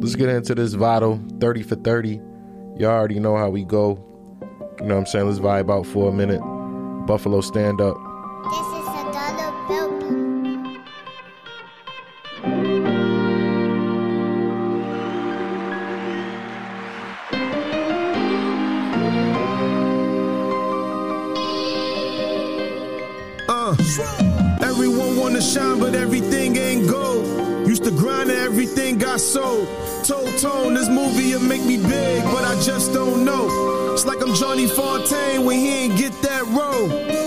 let's get into this Vado 30 for 30. Y'all already know how we go. You know what I'm saying? Let's vibe out for a minute. Buffalo stand up. This is a dollar bill. Uh, everyone wanna shine, but everything ain't gold. Used to grind and everything got sold. Told Tone, this movie will make me big, but I just don't know. It's like I'm Johnny Fontane when he ain't get that role.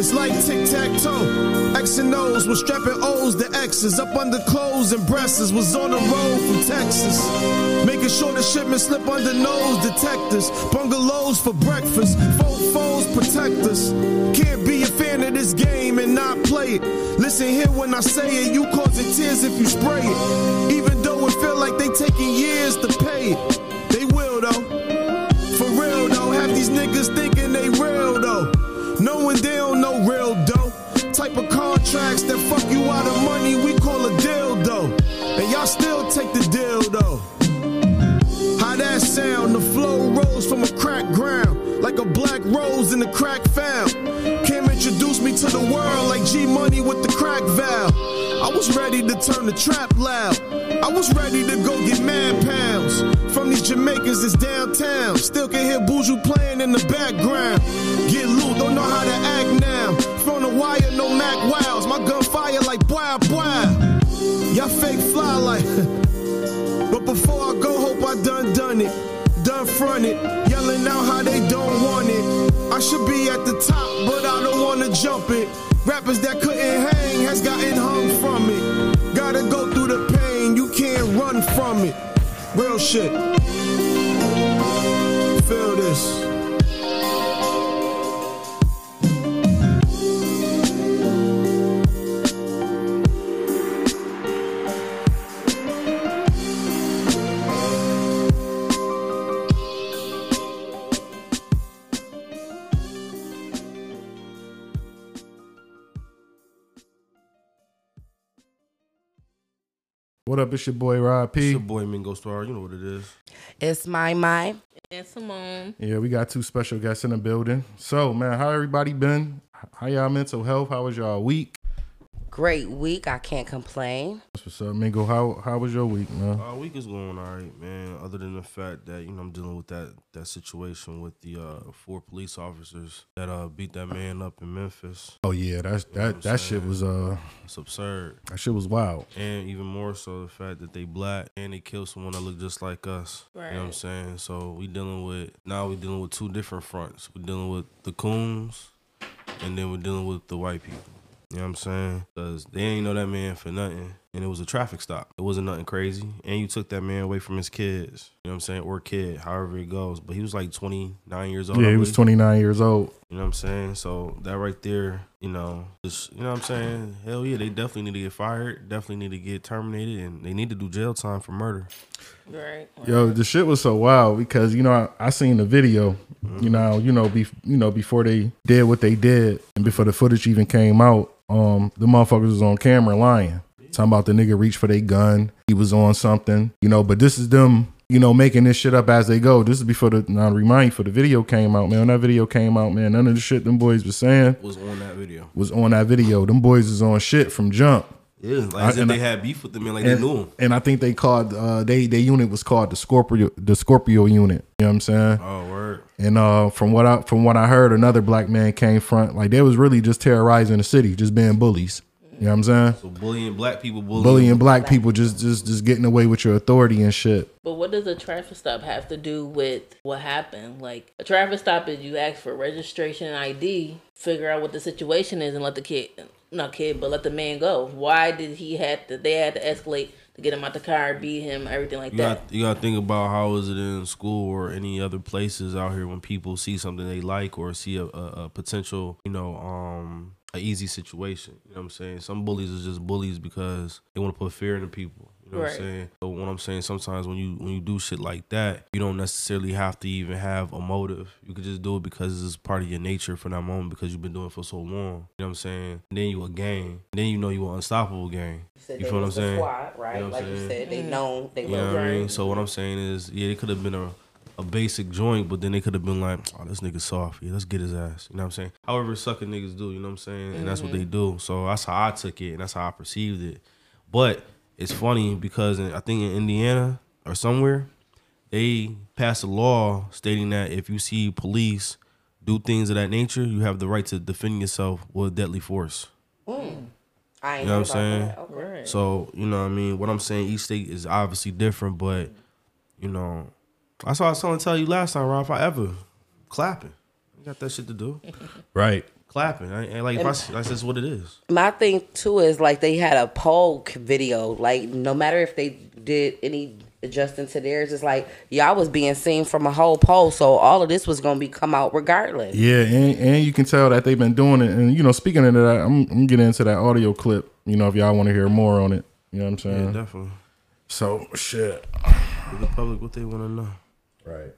It's like tic tac toe. X and O's was strapping O's to X's up under clothes and breasts. Was on the road from Texas. Making sure the shipment slip under nose detectors. Bungalows for breakfast. Faux foes protect us. Can't be a fan of this game and not play it. Listen here when I say it. You causing tears if you spray it. Even though it feel like they taking years to pay it. They will though. For real though, have these niggas thinking contracts that fuck you out of money, we call a deal though. And y'all still take the deal though. How that sound? The flow rose from a crack ground, like a black rose in the crack found. Came introduced me to the world like G Money with the crack valve. I was ready to turn the trap loud. I was ready to go get mad pounds from these Jamaicans that's downtown. Still can hear Buju playing in the background. Get loot, don't know how to act now. From the wire, no Mac wows. My gun fire like boy, boy. Y'all fake fly like. But before I go, hope I done done it. Done fronted, yelling out how they don't want it. I should be at the top, but I don't wanna jump it. Rappers that couldn't hang has gotten hung from it. Gotta go through the pain, you can't run from it. Real shit. Feel this. Up? It's your boy Rob It's P. your boy Mingo Starr. You know what it is. It's my my. And Simone. Yeah, we got two special guests in the building. So, man, how everybody been? How y'all mental health? How was y'all week? Great week. I can't complain. What's up, Mingo. How how was your week, man? Our week is going all right, man. Other than the fact that you know I'm dealing with that that situation with the uh, four police officers that uh, beat that man up in Memphis. Oh yeah, that's You know what I'm that that shit saying? was uh It's absurd, that shit was wild. and even more so the fact that they black and they killed someone that looked just like us. You know what I'm Right. saying? So we dealing with now we dealing with two different fronts. We're dealing with the coons, and then we're dealing with the white people. You know what I'm saying? Because they ain't know that man for nothing. And it was a traffic stop. It wasn't nothing crazy. And you took that man away from his kids. You know what I'm saying? Or kid, however it goes. But he was like 29 years old. Yeah, he was 29 years old. You know what I'm saying? So that right there, you know, just you know what I'm saying? Hell yeah, they definitely need to get fired. Definitely need to get terminated. And they need to do jail time for murder. Right. Yo, the shit was so wild because you know I, I seen the video. Mm-hmm. You know, you know, be, you know, before they did what they did, and before the footage even came out, um, the motherfuckers was on camera lying, talking about the nigga reached for their gun, he was on something, you know. But this is them, you know, making this shit up as they go. This is before the now remind you, for the video came out, man. When that video came out, man, none of the shit them boys was saying Was on that video. was on that video. Them boys is on shit from jump. Yeah, like as I- if and they I- had beef with them and like they knew him. and I think they called uh they their unit was called the Scorpion the Scorpion unit. You know what I'm saying? Oh, word. And uh from what I from what I heard, another black man came front. Like they was really just terrorizing the city, just being bullies. You know what I'm saying? So bullying black people, bullying, Bullying black people, just just just getting away with your authority and shit. But what does a traffic stop have to do with what happened? Like a traffic stop is you ask for registration and ID, figure out what the situation is, and let the kid, not kid, but let the man go. Why did he have to? They had to escalate to get him out the car, beat him, everything like You that. got you got to think about how is it in school or any other places out here when people see something they like or see a, a, a potential, you know, um, a easy situation. You know what I'm saying? Some bullies is just bullies because they want to put fear into people. You You know what I'm saying? So what I'm saying, sometimes when you when you do shit like that, you don't necessarily have to even have a motive. You could just do it because it's part of your nature for that moment because you've been doing it for so long. You know what I'm saying? And then you a gang. And then you know you an unstoppable gang. said You feel what I'm saying? Squad, right? You know what like I'm you said, they known they You know what I mean? So what I'm saying is, yeah, it could have been a, a basic joint, but then they could have been like, oh, this nigga soft. Yeah, let's get his ass. You know what I'm saying? However, sucking niggas do. You know what I'm saying? And that's what mm-hmm. they do. So that's how I took it, and that's how I perceived it. But it's funny because in, I think in Indiana or somewhere, they passed a law stating that if you see police do things of that nature, you have the right to defend yourself with deadly force. I You know know what I'm saying? Okay. Right. So, you know what I mean? What I'm saying, each state is obviously different, but, you know, that's what I was trying to tell you last time, Rob. If I ever clapping, you got that shit to do. Right. Clapping. I, ain't like, if I, that's just what it is. My thing too is like they had a poll video. Like no matter if they did any adjusting to theirs, it's like y'all was being seen from a whole poll. So all of this was gonna be come out regardless. Yeah, and, and you can tell that they've been doing it. And you know, speaking of that, I'm, I'm getting into that audio clip. You know, if y'all want to hear more on it, you know what I'm saying. Yeah, definitely. so shit. Give the public what they want to know. Right.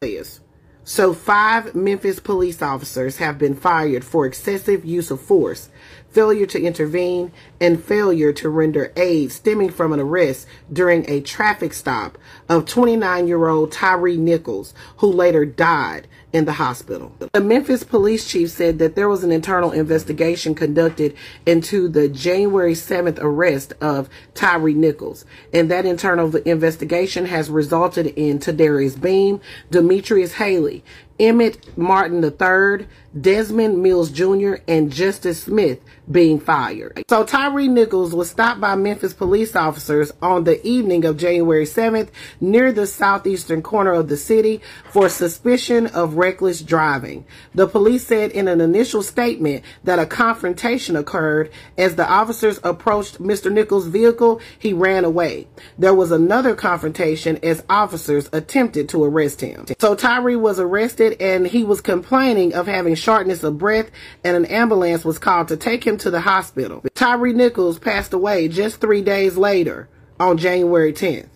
is. So, five Memphis police officers have been fired for excessive use of force, failure to intervene, and failure to render aid stemming from an arrest during a traffic stop of 29 year old Tyre Nichols, who later died in the hospital. The Memphis police chief said that there was an internal investigation conducted into the January 7th arrest of Tyre Nichols, and that internal investigation has resulted in Tadarrius Bean, Demetrius Haley, Emmett Martin III, Desmond Mills Jr., and Justin Smith being fired. So Tyre Nichols was stopped by Memphis police officers on the evening of January 7th near the southeastern corner of the city for suspicion of reckless driving. The police said in an initial statement that a confrontation occurred as the officers approached Mr. Nichols' vehicle, he ran away. There was another confrontation as officers attempted to arrest him. So Tyre was arrested and he was complaining of having shortness of breath and an ambulance was called to take him to the hospital. Tyre Nichols passed away just three days later on January 10th.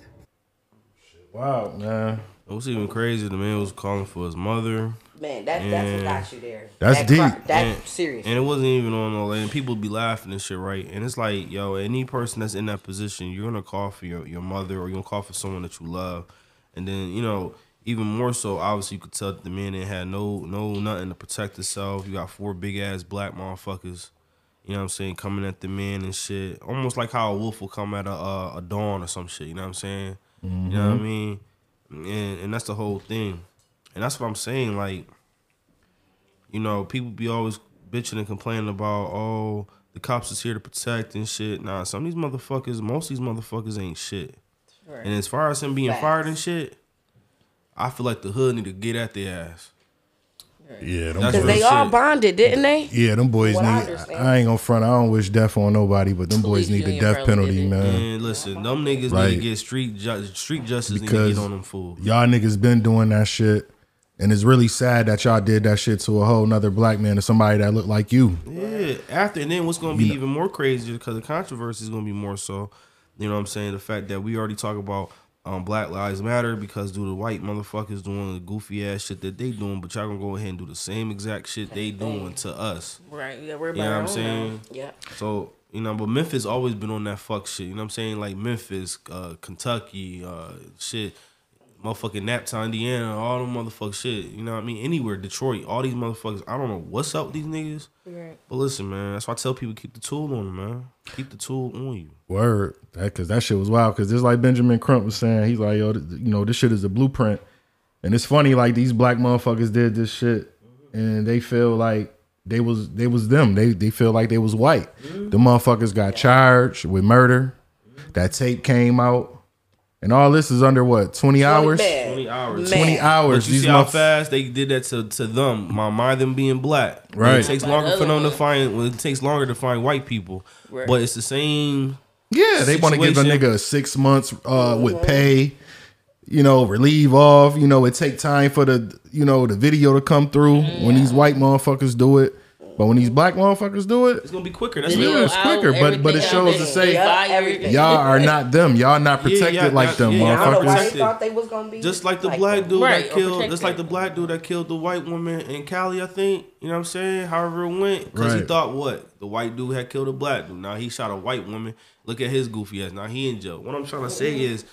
Wow, man. What's even crazy, the man was calling for his mother. Man, that that's what got you there. That's that deep. that And- serious. And it wasn't even on the and people be laughing and shit, right? And it's like, yo, any person that's in that position, you're gonna call for your, your mother or you're gonna call for someone that you love. And then, you know, even more so, obviously you could tell that the man didn't have no no nothing to protect himself. You got four big ass black motherfuckers, you know what I'm saying, coming at the man and shit. Almost like how a wolf will come at a a, a dawn or some shit, you know what I'm saying? You know what I mm-hmm. mean? And and that's the whole thing. And that's what I'm saying, like you know, people be always bitching and complaining about, oh, the cops is here to protect and shit. Nah, some of these motherfuckers, most of these motherfuckers ain't shit. And as far as him being fired and shit, I feel like the hood need to get at their ass. Yeah, them Because boys, they all shit. bonded, didn't they? yeah, them boys What I need. understand. I ain't gonna front. I don't wish death on nobody, but them boys need the death penalty, did it. man. Listen, them niggas need Right. to get street ju- street justice need to Because get on them fools. Y'all niggas been doing that shit, and it's really sad that y'all did that shit to a whole nother black man or somebody that looked like you. Yeah, after and then what's gonna be You know- even more crazy because the controversy is gonna be more so. You know what I'm saying? The fact that we already talk about um, Black Lives Matter because do the white motherfuckers doing the goofy ass shit that they doing, but y'all gonna go ahead and do the same exact shit they doing to us. Right. Yeah, we're You know what I'm saying? Yeah. So, you know, but Memphis always been on that fuck shit. You know what I'm saying? Like Memphis, uh, Kentucky, uh, shit, motherfucking Naptown, Indiana, all them motherfuckers shit. You know what I mean? Anywhere, Detroit, all these motherfuckers. I don't know what's up with these niggas. Right. But listen, man, that's why I tell people keep the tool on them, man. Keep the tool on you. Word, that because that shit was wild. Because just like Benjamin Crump was saying, he's like, yo, th- you know, this shit is a blueprint, and it's funny like these black motherfuckers did this shit, and they feel like they was they was them. They they feel like they was white. Mm-hmm. The motherfuckers got charged with murder. That tape came out, and all this is under what twenty hours? Man. 20 hours. Man. 20 hours. But you These see how fast they did that to, to them, my mind them being black. When Right. It takes By longer for them to find. When it takes longer to find white people, Right. but it's the same. Yeah, they want to give a nigga six months uh, with pay. You know, relieve off. You know, it take time for the you know the video to come through when these white motherfuckers do it. But when these black motherfuckers do it, It's gonna be quicker. That's Video Yeah, it's quicker, but- but it shows out to say- Fired. Y'all are not them. Y'all not Yeah, protected yeah, like yeah, them yeah, I don't know motherfuckers. why they thought they was gonna be Just like the like black that. dude Right, that killed, just like the black dude that killed the white woman in Cali, I think. You know what I'm saying? However it went, because he thought what the white dude had killed a black dude. Now he shot a white woman. Look at his goofy ass. Now he in jail. What I'm trying to say is,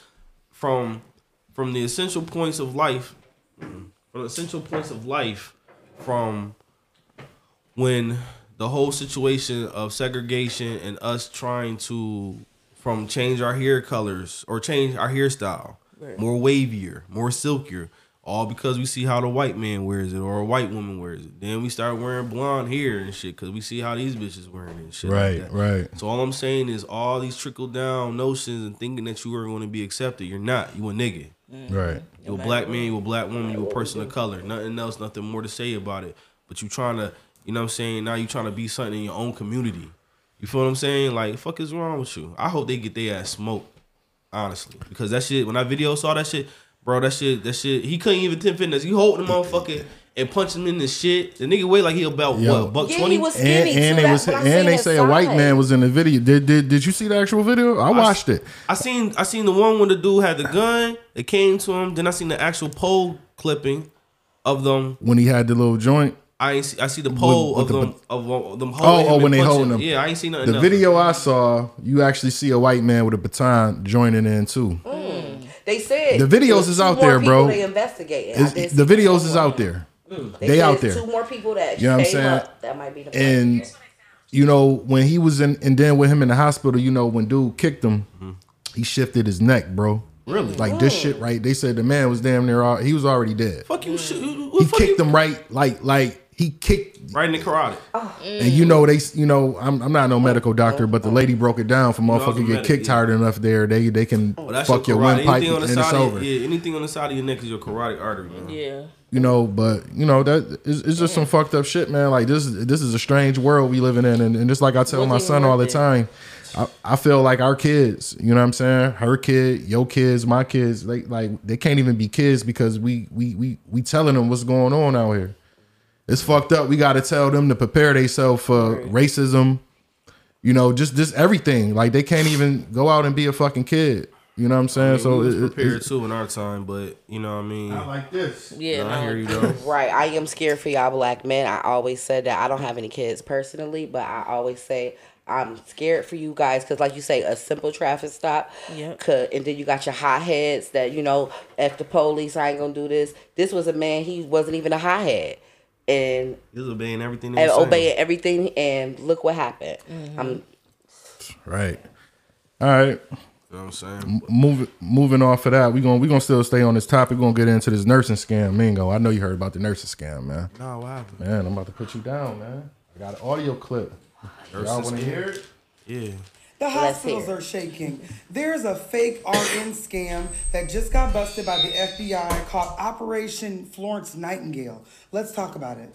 from from the essential points of life, mm, from the essential points of life, from when the whole situation of segregation and us trying to from change our hair colors or change our hairstyle more wavier more silkier all because we see how the white man wears it or a white woman wears it then we start wearing blonde hair and shit because we see how these bitches wearing it and shit Right, like that. right. so all i'm saying is all these trickle down notions and thinking that you are going to be accepted you're not you a nigga Right. you a black man, you a black woman, you a person of color. Nothing else, nothing more to say about it. But you trying to, you know what I'm saying? Now you trying to be something in your own community. You feel what I'm saying? Like, fuck is wrong with you? I hope they get their ass smoked, honestly. Because that shit, when that video saw that shit, bro, that shit, that shit, he couldn't even 10 fitness. You holding the motherfucker and punch him in the shit. The nigga weigh like he about Yo. what, buck Yeah, 20? he was And, skinny and too. they was what and they say a white man was in the video. Did did did you see the actual video? I watched it. I seen I seen the one when the dude had the gun. It came to him. Then I seen the actual pole clipping of them when he had the little joint. I ain't see, I see the pole with of the them of, of them oh, holding Oh, oh, and when they punching. holding him. Yeah, I ain't seen nothing. The else. video I saw, you actually see a white man with a baton joining in too. Mm. They said The videos is out there, bro. They investigating. It's- I did the videos is out there. They, They said out there. Two more people that You know what I'm saying? up. That might be the And you know when he was in, and then with him in the hospital, you know when dude kicked him, mm-hmm. he shifted his neck, bro. Really? Like this shit, right? They said the man was damn near. All, he was already dead. Fuck you, mm. shit. He fuck kicked you? him right, like like he kicked right in the carotid. And you know they, you know, I'm, I'm not no medical doctor, but the lady broke it down for I was a motherfucker get medic, kicked yeah. hard enough there, they they can Well, that's fuck your carotid. windpipe Anything on and the it's side, over. of, yeah, anything on the side of your neck is your carotid artery. Man. Yeah. You know, but you know that it's, it's just some fucked up shit, man. Like this, this is a strange world we living in, and, and just like I tell my son all the it. time, I, I feel like our kids, you know what I'm saying? Her kid, your kids, my kids, they like they can't even be kids because we we we we telling them what's going on out here. It's fucked up. We got to tell them to prepare themselves for racism. You know, just just everything. Like they can't even go out and be a fucking kid. You know what I'm saying? I mean, so we was it- it- prepared it's too in our time, but you know what I mean. I like this. Yeah. No, I hear you though. Right. I am scared for y'all black men. I always said that. I don't have any kids personally, but I always say I'm scared for you guys because, like you say, a simple traffic stop Yep. could, and then you got your hotheads that you know, if the police, I ain't gonna do this. This was a man. He wasn't even a hothead, and He was obeying everything. They and was saying. obeying everything. And look what happened. Mm-hmm. I'm Right. All right. You know what I'm saying? moving moving off of that, we gonna we gonna still stay on this topic. We're gonna get into this nursing scam, Mingo. I know you heard about the nursing scam, man. No, what happened? Man, I'm about to put you down, man. I got an audio clip. Y'all want to scam? hear it? Yeah. The hospitals are shaking. There's a fake RN scam that just got busted by the FBI called Operation Florence Nightingale. Let's talk about it.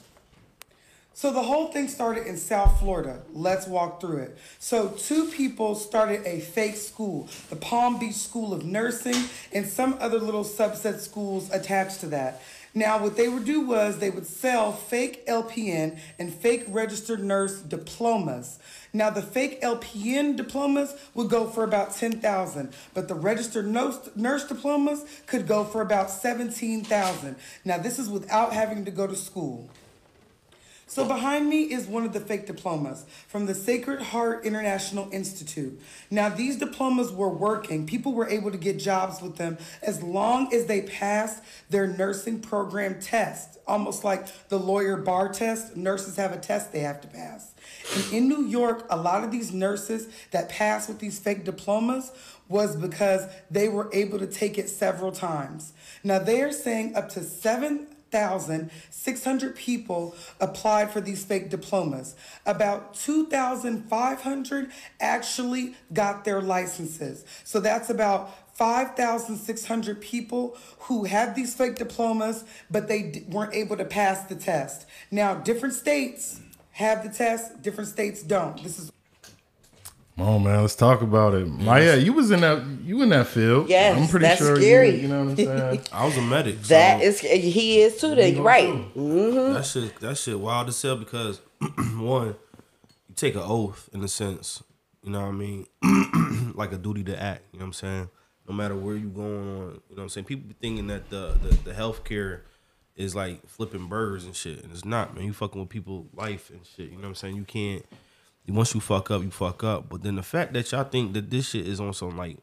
So the whole thing started in South Florida. Let's walk through it. So two people started a fake school, the Palm Beach School of Nursing, and some other little subset schools attached to that. Now, what they would do was they would sell fake LPN and fake registered nurse diplomas. Now, the fake LPN diplomas would go for about 10000 but the registered nurse, diplomas could go for about 17000 Now, this is without having to go to school. So behind me is one of the fake diplomas from the Sacred Heart International Institute. Now these diplomas were working. People were able to get jobs with them as long as they passed their nursing program test. Almost like the lawyer bar test, nurses have a test they have to pass. And in New York, a lot of these nurses that passed with these fake diplomas was because they were able to take it several times. Now they are saying up to 7,600 people applied for these fake diplomas. About 2,500 actually got their licenses. So that's about 5,600 people who had these fake diplomas, but they weren't able to pass the test. Now, different states have the test, different states don't. This is Oh man, let's talk about it. Maya, you was in that you in that field. Yes, I'm pretty that's sure you- scary. You, know what I'm saying? I was a medic. that so is he is too. Then go right. too. Mm-hmm. that shit. That shit wild as hell because one, you take an oath in a sense. You know what I mean? like a duty to act. You know what I'm saying? No matter where you going on. You know what I'm saying? People be thinking that the the, the healthcare is like flipping burgers and shit, and it's not, man. You fucking with people life and shit. You know what I'm saying? You can't. Once you fuck up, you fuck up. But then the fact that y'all think that this shit is on some like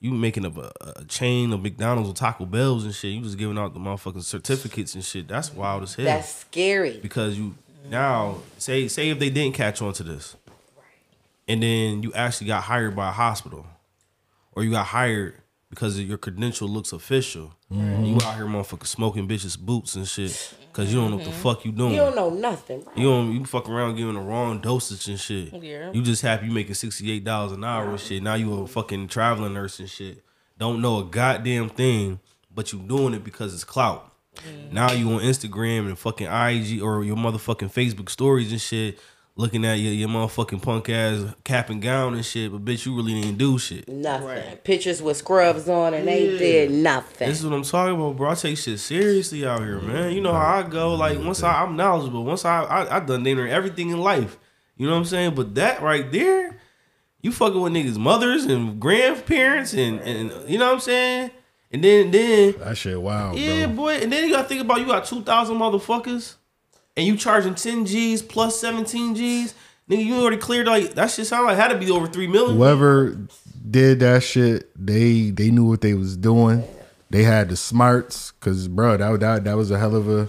you making up a, a chain of McDonald's or Taco Bells and shit. You just giving out the motherfucking certificates and shit. That's wild as hell. That's scary. because you now say say if they didn't catch on to this, and then you actually got hired by a hospital, or you got hired because your credential looks official. And you out here motherfucking smoking bitches boots and shit because you don't know what the mm-hmm. fuck you doing. You don't know nothing. You don't you fuck around giving the wrong dosage and shit. Yeah. You just happy you making sixty eight dollars an hour and shit. Now you a fucking traveling nurse and shit. Don't know a goddamn thing, but you doing it because it's clout. Now you on Instagram and fucking IG or your motherfucking Facebook stories and shit, looking at your, your motherfucking punk ass cap and gown and shit, but bitch, you really didn't do shit. Nothing. Pictures with scrubs on and they did nothing. This is what I'm talking about, bro. I take shit seriously out here, man. You know how I go. Like once I, I'm knowledgeable, once I, I I done dinner everything in life. You know what I'm saying? But that right there, you fucking with niggas' mothers and grandparents and and you know what I'm saying? And then then That shit wow. yeah, bro. boy. And then you gotta think about you got two thousand motherfuckers, and you charging ten G's plus seventeen G's. Nigga, you already cleared like that. Shit sound like had to be over three million. Whoever did that shit, they they knew what they was doing. They had the smarts, cause bro, that that that was a hell of a.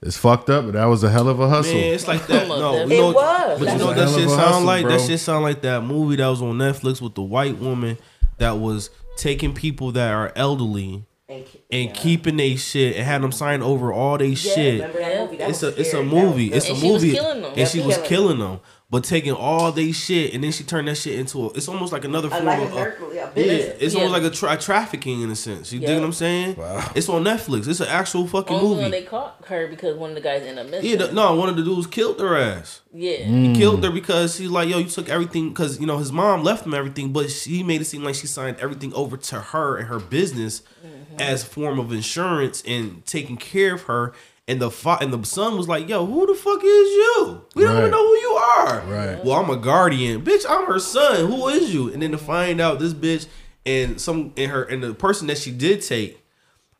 It's fucked up, but that was a hell of a hustle. Man, it's like that. No, It know, was. But you know what that shit hell sound hustle, like? bro. That shit sound like that movie that was on Netflix with the white woman that was taking people that are elderly And, and keeping they shit and had them sign over all they shit. remember that movie? That It's a was it's a movie. That was It's a And she was movie. killing them. And she was Killing killing them. But taking all they shit and then she turned that shit into a it's almost like another form like a of narco- yeah, yeah, it's Yeah. almost like a tra- trafficking in a sense. You dig what I'm saying? Wow. It's on Netflix. It's an actual fucking Only movie. when they caught her because one of the guys ended up missing. yeah, the- no, one of the dudes killed her ass. yeah. Hmm. He killed her because he's like, yo, you took everything because you know his mom left him everything, but she made it seem like she signed everything over to her and her business mm. As a form of insurance and taking care of her. And the fa- and the son was like, yo, who the fuck is you? We don't Right. even know who you are. Right. Well, I'm a guardian, bitch. I'm her son. Who is you? And then to find out this bitch and some and her and the person that she did take,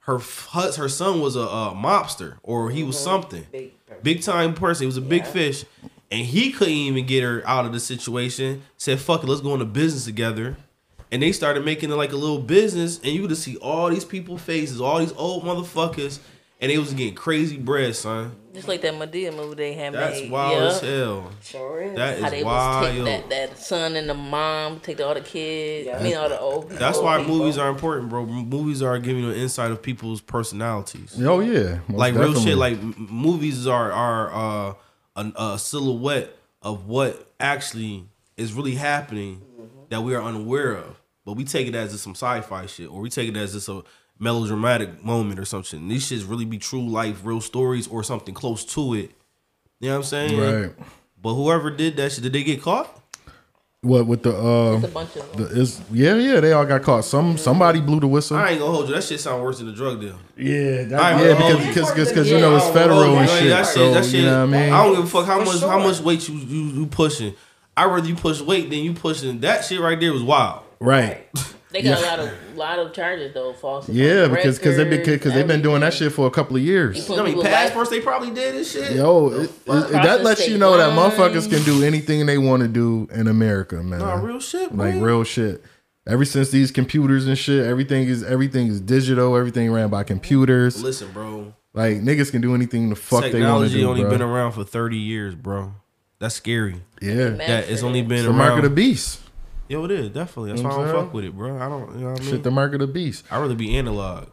her f- her son was a, uh mobster or he was something Big- big time person. He was a big fish, and he couldn't even get her out of the situation. Said, "Fuck it, let's go into business together." And they started making it like a little business, and you would see all these people faces, all these old motherfuckers, and they was getting crazy bread, son. Just like that Medea movie they had That's made. wild yeah. as hell. Sure is. That How is they was take wild. that, that son and the mom, take all the kids. I mean all the old. people. That's why people. movies are important, bro. Movies are giving you an insight of people's personalities. Oh yeah, most like real shit. Like movies are are uh, a, a silhouette of what actually is really happening that we are unaware of. But we take it as just some sci-fi shit, or we take it as just a melodramatic moment or something. And these shits really be true life, real stories, or something close to it. You know what I'm saying? right. But whoever did that shit, did they get caught? What with the It's a uh, bunch of them. the is yeah yeah they all got caught. Some somebody blew the whistle. I ain't gonna hold you. That shit sound worse than the drug deal. Yeah, that, yeah, gonna because because you. because because you Yeah, know it's federal and shit. That so that you know what I mean. I don't give a fuck how For much sure. how much weight you, you you pushing. I rather you push weight than you pushing. That shit right there was wild. Right. They got a lot of lot of charges though, false. Yeah, because because they records, because they've been doing that shit for a couple of years. Put I mean, people passports they probably did and shit. Yo, it, it- that lets you state know that motherfuckers can do anything they want to do in America, man. Nah, real shit, like man. real shit. Ever since these computers and shit, everything is everything is digital. Everything ran by computers. Listen, bro. Like niggas can do anything the fuck they want to do. Technology only bro. been around for thirty years, bro. That's scary. yeah, Man. That it's only been it's the mark of the beast. Yo, it is definitely. That's You know why I what don't I'm fuck with it, bro. I don't. You know what I mean? Shit, the mark of the beast. I rather be analog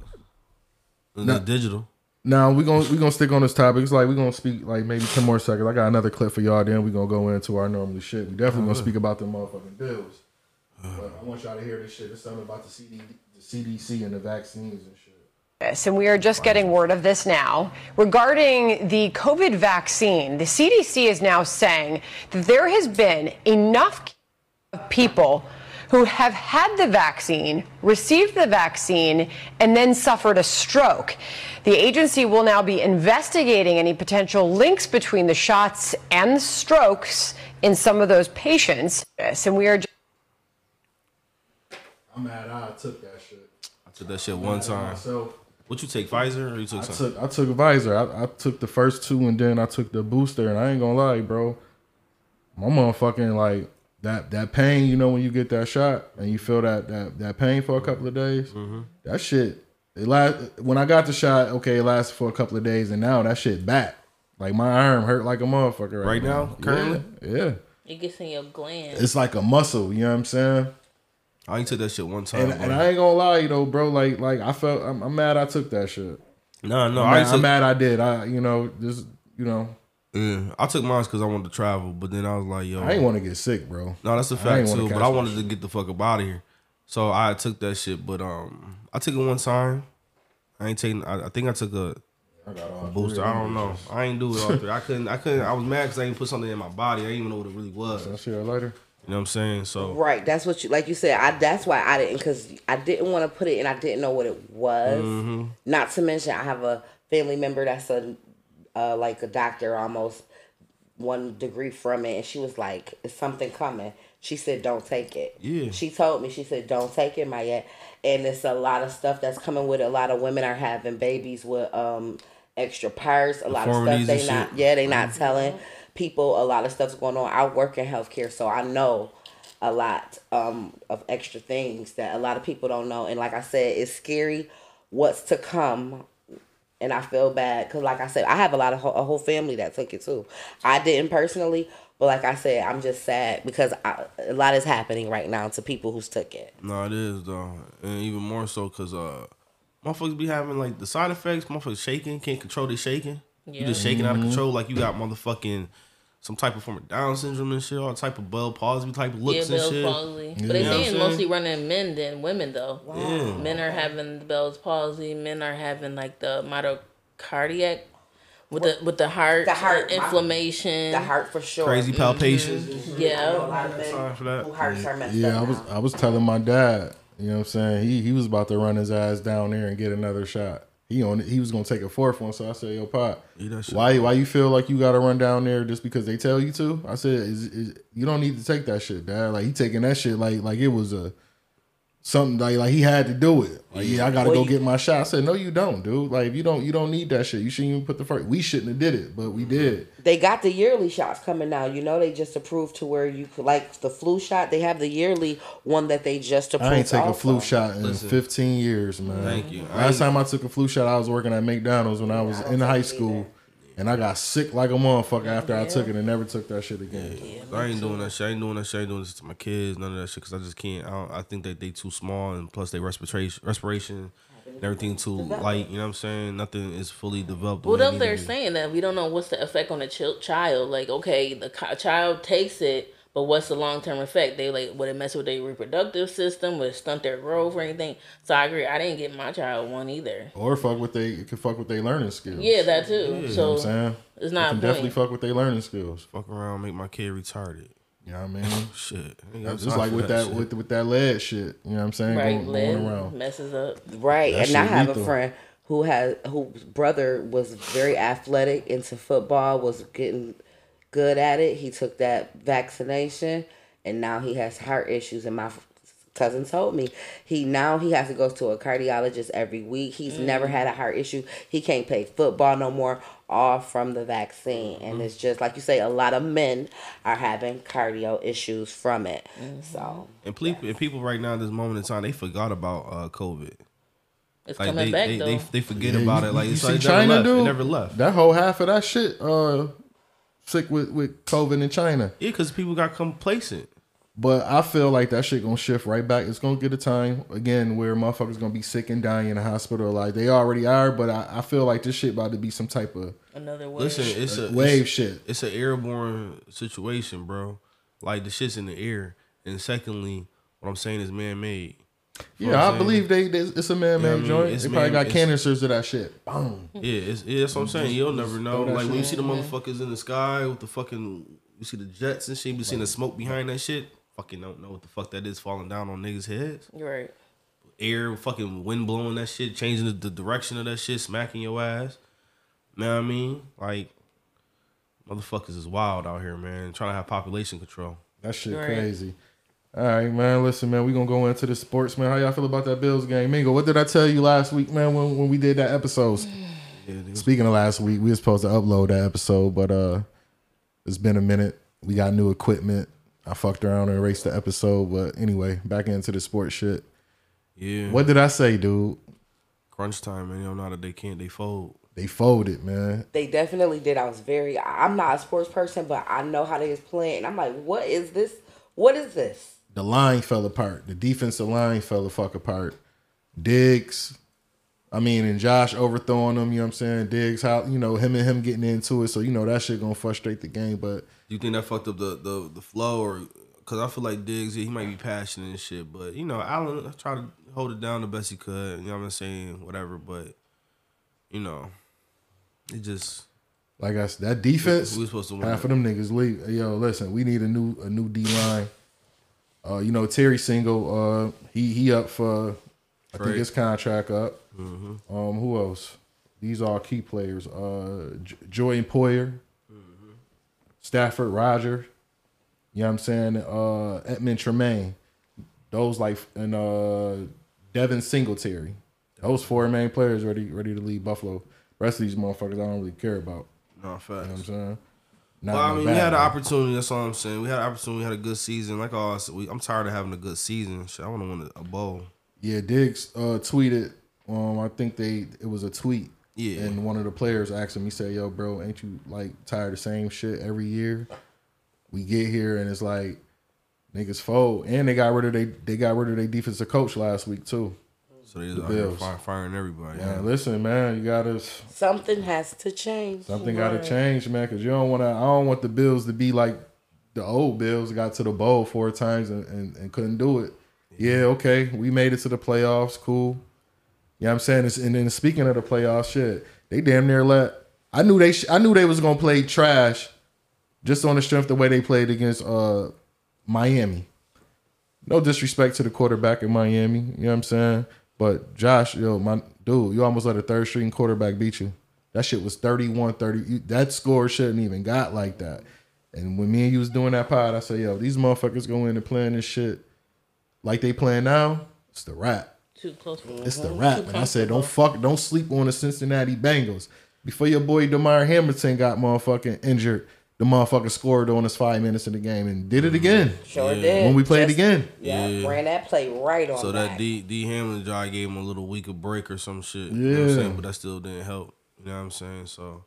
than Nah. digital. Now we gonna we gonna stick on this topic. It's like we gonna speak like maybe ten more seconds. I got another clip for y'all. Then we gonna go into our normally shit. We definitely gonna uh-huh. speak about them motherfucking bills. Uh-huh. But I want y'all to hear this shit. It's something about the CD, the CDC and the vaccines and shit. this, and we are just getting word of this now. Regarding the COVID vaccine, the CDC is now saying that there has been enough people who have had the vaccine, received the vaccine, and then suffered a stroke. The agency will now be investigating any potential links between the shots and the strokes in some of those patients. And we are I'm mad I took that shit. I took that shit one time. So What you take, Pfizer or you took I something? took I took Pfizer. I, I took the first two and then I took the booster. And I ain't gonna lie, bro. My motherfucking like that that pain. You know when you get that shot and you feel that that that pain for a couple of days. Mm-hmm. That shit. It last when I got the shot. Okay, it lasted for a couple of days, and now that shit back. Like my arm hurt like a motherfucker right, Right now, currently? Yeah, yeah. It gets in your gland. It's like a muscle. You know what I'm saying? I only took that shit one time. And, and. I ain't gonna lie, you know, bro. Like, like I felt, I'm, I'm mad I took that shit. no, no, I'm, I mad, took, I'm mad I did. I, you know, just, you know, Yeah, I took mine because I wanted to travel, but then I was like, yo, I ain't want to get sick, bro. No, that's a fact too. But I that wanted to get the fuck up out of here, so I took that shit. But um, I took it one time. I ain't taking. I, I think I took a, I got all a booster. I don't know. I ain't do it all three. I couldn't. I couldn't. I was mad because I didn't put something in my body. I didn't even know what it really was. I'll see you later. You know what I'm saying? So Right, that's what you like. You said I. That's why I didn't, because I didn't want to put it, and I didn't know what it was. Mm-hmm. Not to mention, I have a family member that's a uh, like a doctor, almost one degree from it, and she was like, "Is something coming?" She said, "Don't take it." Yeah. She told me. She said, "Don't take it, Myett." And it's a lot of stuff that's coming with it. A lot of women are having babies with um extra parts. A lot of stuff they not. shit. Yeah, they not telling people. A lot of stuff's going on. I work in healthcare, so I know a lot um, of extra things that a lot of people don't know. And like I said, it's scary what's to come. And I feel bad because, like I said, I have a lot of a whole family that took it too. I didn't personally, but like I said, I'm just sad because I, a lot is happening right now to people who's took it. no, it is though, and even more so because uh, motherfuckers be having like the side effects. Motherfuckers shaking, can't control their shaking. Yeah. You just shaking out of control like you got motherfucking some type of form of Down syndrome and shit, all type of Bell palsy type of Yeah, looks and Bell's shit. palsy. Yeah. But they You know what saying it's mostly running men than women though. Yeah. Men are having the Bell's palsy. Men are having like the myocardiac with the with the heart, The heart- inflammation. The heart for sure. Crazy mm-hmm. palpitations. A Yeah. lot of men for that. who hearts are messed Yeah, I was. I was telling my dad. You know what I'm saying? He, he was about to run his ass down there and get another shot. He on, he was gonna take a fourth one. So I said, "Yo, pop, why, why you feel like you got to run down there just because they tell you to?" I said, is, is, "You don't need to take that shit, dad. Like he taking that shit like like it was a something like like he had to do it. Like, yeah, I gotta Well, go you- get my shot. I said, no, you don't, dude. Like if you don't you don't need that shit. You shouldn't even put the first. We shouldn't have did it, but we did. They got the yearly shots coming now. You know, they just approved to where you could like the flu shot. They have the yearly one that they just approved. I ain't take a flu shot in Listen. 15 years, man. Thank you. Last ain't- time I took a flu shot, I was working at McDonald's when I was in high school, and I got sick like a motherfucker after I took it and never took that shit again. I ain't doing that shit. I ain't doing that shit. I ain't doing this to my kids. None of that shit. Cause I just can't. I, don't, I think that they too small, and plus they respiration, respiration, and everything too light. You know what I'm saying? Nothing is fully developed. the What way it if need to they're saying that we don't know what's the effect on the ch- child? Like, okay, the chi- child takes it, but what's the long term effect? They like would it mess with their reproductive system? Would it stunt their growth or anything? So I agree. I didn't get my child one either. Or fuck with they it can fuck with their learning skills. Yeah, that too. you know what so I'm saying. it's It not a can definitely fuck with their learning skills. Fuck around, make my kid retarded. You know what I mean? Shit. Ain't got Just like with that, shit. with with that lead shit. You know what I'm saying? right, going, lead going around. messes up. Right, That and I have lethal. a friend who has whose brother was very athletic into football, was getting good at it. He took that vaccination, and now he has heart issues. And my cousin told me he now he has to go to a cardiologist every week. He's never had a heart issue. He can't play football no more, all from the vaccine. And it's just like you say, a lot of men are having cardio issues from it. So And people, and people right now, at this moment in time, they forgot about uh, COVID. It's Like coming they, back they, though. they, they forget Yeah, about you- it. Like you it's see like it China, never left. dude. It never left. That whole half of that shit, uh, sick with with COVID in China. Yeah, because people got complacent. But I feel like that shit gonna shift right back. It's gonna get a time again where motherfuckers gonna be sick and dying in the hospital. Like they already are, but I, I feel like this shit about to be some type of Another way. Listen, it's a wave it's, shit. It's an airborne situation, bro. Like the shit's in the air. And secondly, what I'm saying is man made. Yeah, I believe they, they it's a man made Yeah, I mean, joint. it's They probably man- got canisters of that shit. Boom. Yeah, it's, yeah, that's what I'm saying. You'll never know. that Like when you see the motherfuckers in the sky with the fucking, you see the jets and shit. You see the smoke behind that shit. fucking don't know what the fuck that is falling down on niggas' heads. Right. Air, fucking wind blowing that shit, changing the, the direction of that shit, smacking your ass. You know what I mean? Like, motherfuckers is wild out here, man. Trying to have population control. That shit Right. crazy. All right, man. Listen, man, we're gonna go into the sports, man. How y'all feel about that Bills game? Mingo, what did I tell you last week, man, when, when we did that episode? Speaking of last week, we was supposed to upload that episode, but uh it's been a minute. We got new equipment. I fucked around and erased the episode, but anyway, back into the sports shit. Yeah. What did I say, dude? Crunch time, man. You don't know that they can't, they fold. They folded, man. They definitely did. I was very. I'm not a sports person, but I know how they was playing. And I'm like, what is this? What is this? The line fell apart. The defensive line fell the fuck apart. Diggs, I mean, and Josh overthrowing them, you know what I'm saying? Diggs, how you know, him and him getting into it. So, you know, that shit gonna frustrate the game. But you think that fucked up the the, the flow, or because I feel like Diggs, yeah, he might be passionate and shit, but you know, Allen tried to hold it down the best he could. You know what I'm saying? Whatever, but you know, it just like I said, that defense, We was supposed to win half of them niggas leave. Yo, listen, we need a new a new D line. Uh, you know, Terry Single, uh, he he up for I think his contract up. Mm-hmm. Um, who else? These are key players. Uh, J- Jordan Poyer, Mm-hmm. Stafford Roger. You know what I'm saying? Uh, Edmund Tremaine. Those like and uh, Devin Singletary. Those four main players ready ready to leave Buffalo. rest of these motherfuckers I don't really care about. no facts. You know what I'm saying? Not well, I mean, we had an opportunity. That's all I'm saying. We had an opportunity. We had a good season. Like I said, we, I'm tired of having a good season. Shit, I want to win a, bowl. Yeah, Diggs uh, tweeted. Um, I think they it was a tweet. Yeah. And one of the players asked him. He said, "Yo, bro, ain't you like tired of the same shit every year? We get here and it's like niggas fold, and they got rid of they they got rid of their defensive coach last week too. So they The just out here fire, firing everybody. Man, listen, man, you got us. Something has to change. something gotta change, man, because you don't want to. I don't want the Bills to be like the old Bills got to the bowl four times and, and, and couldn't do it. Yeah, okay, we made it to the playoffs, cool. You know what I'm saying? It's, and then speaking of the playoffs, shit, they damn near let. I knew they. sh- I knew they was gonna play trash, just on the strength of the way they played against uh Miami. No disrespect to the quarterback in Miami, you know what I'm saying? But Josh, yo, my dude, you almost let a third string quarterback beat you. That shit was 31 30. That score shouldn't even got like that. And when me and you was doing that pod, I said, yo, these motherfuckers go in and playing this shit like they playing now, it's the rap. Too close. For It's the rap. And I said, don't fuck, don't sleep on the Cincinnati Bengals. Before your boy Damar Hamilton got motherfucking injured, the motherfucker scored on us five minutes in the game and did it again. Mm-hmm. Sure Yeah. did. When we played Just- again. Yeah, Yeah. ran that play right on. So back. that D D Hamlin job gave him a little weaker break or some shit. You know what I'm Yeah. saying? But that still didn't help. You know what I'm saying? So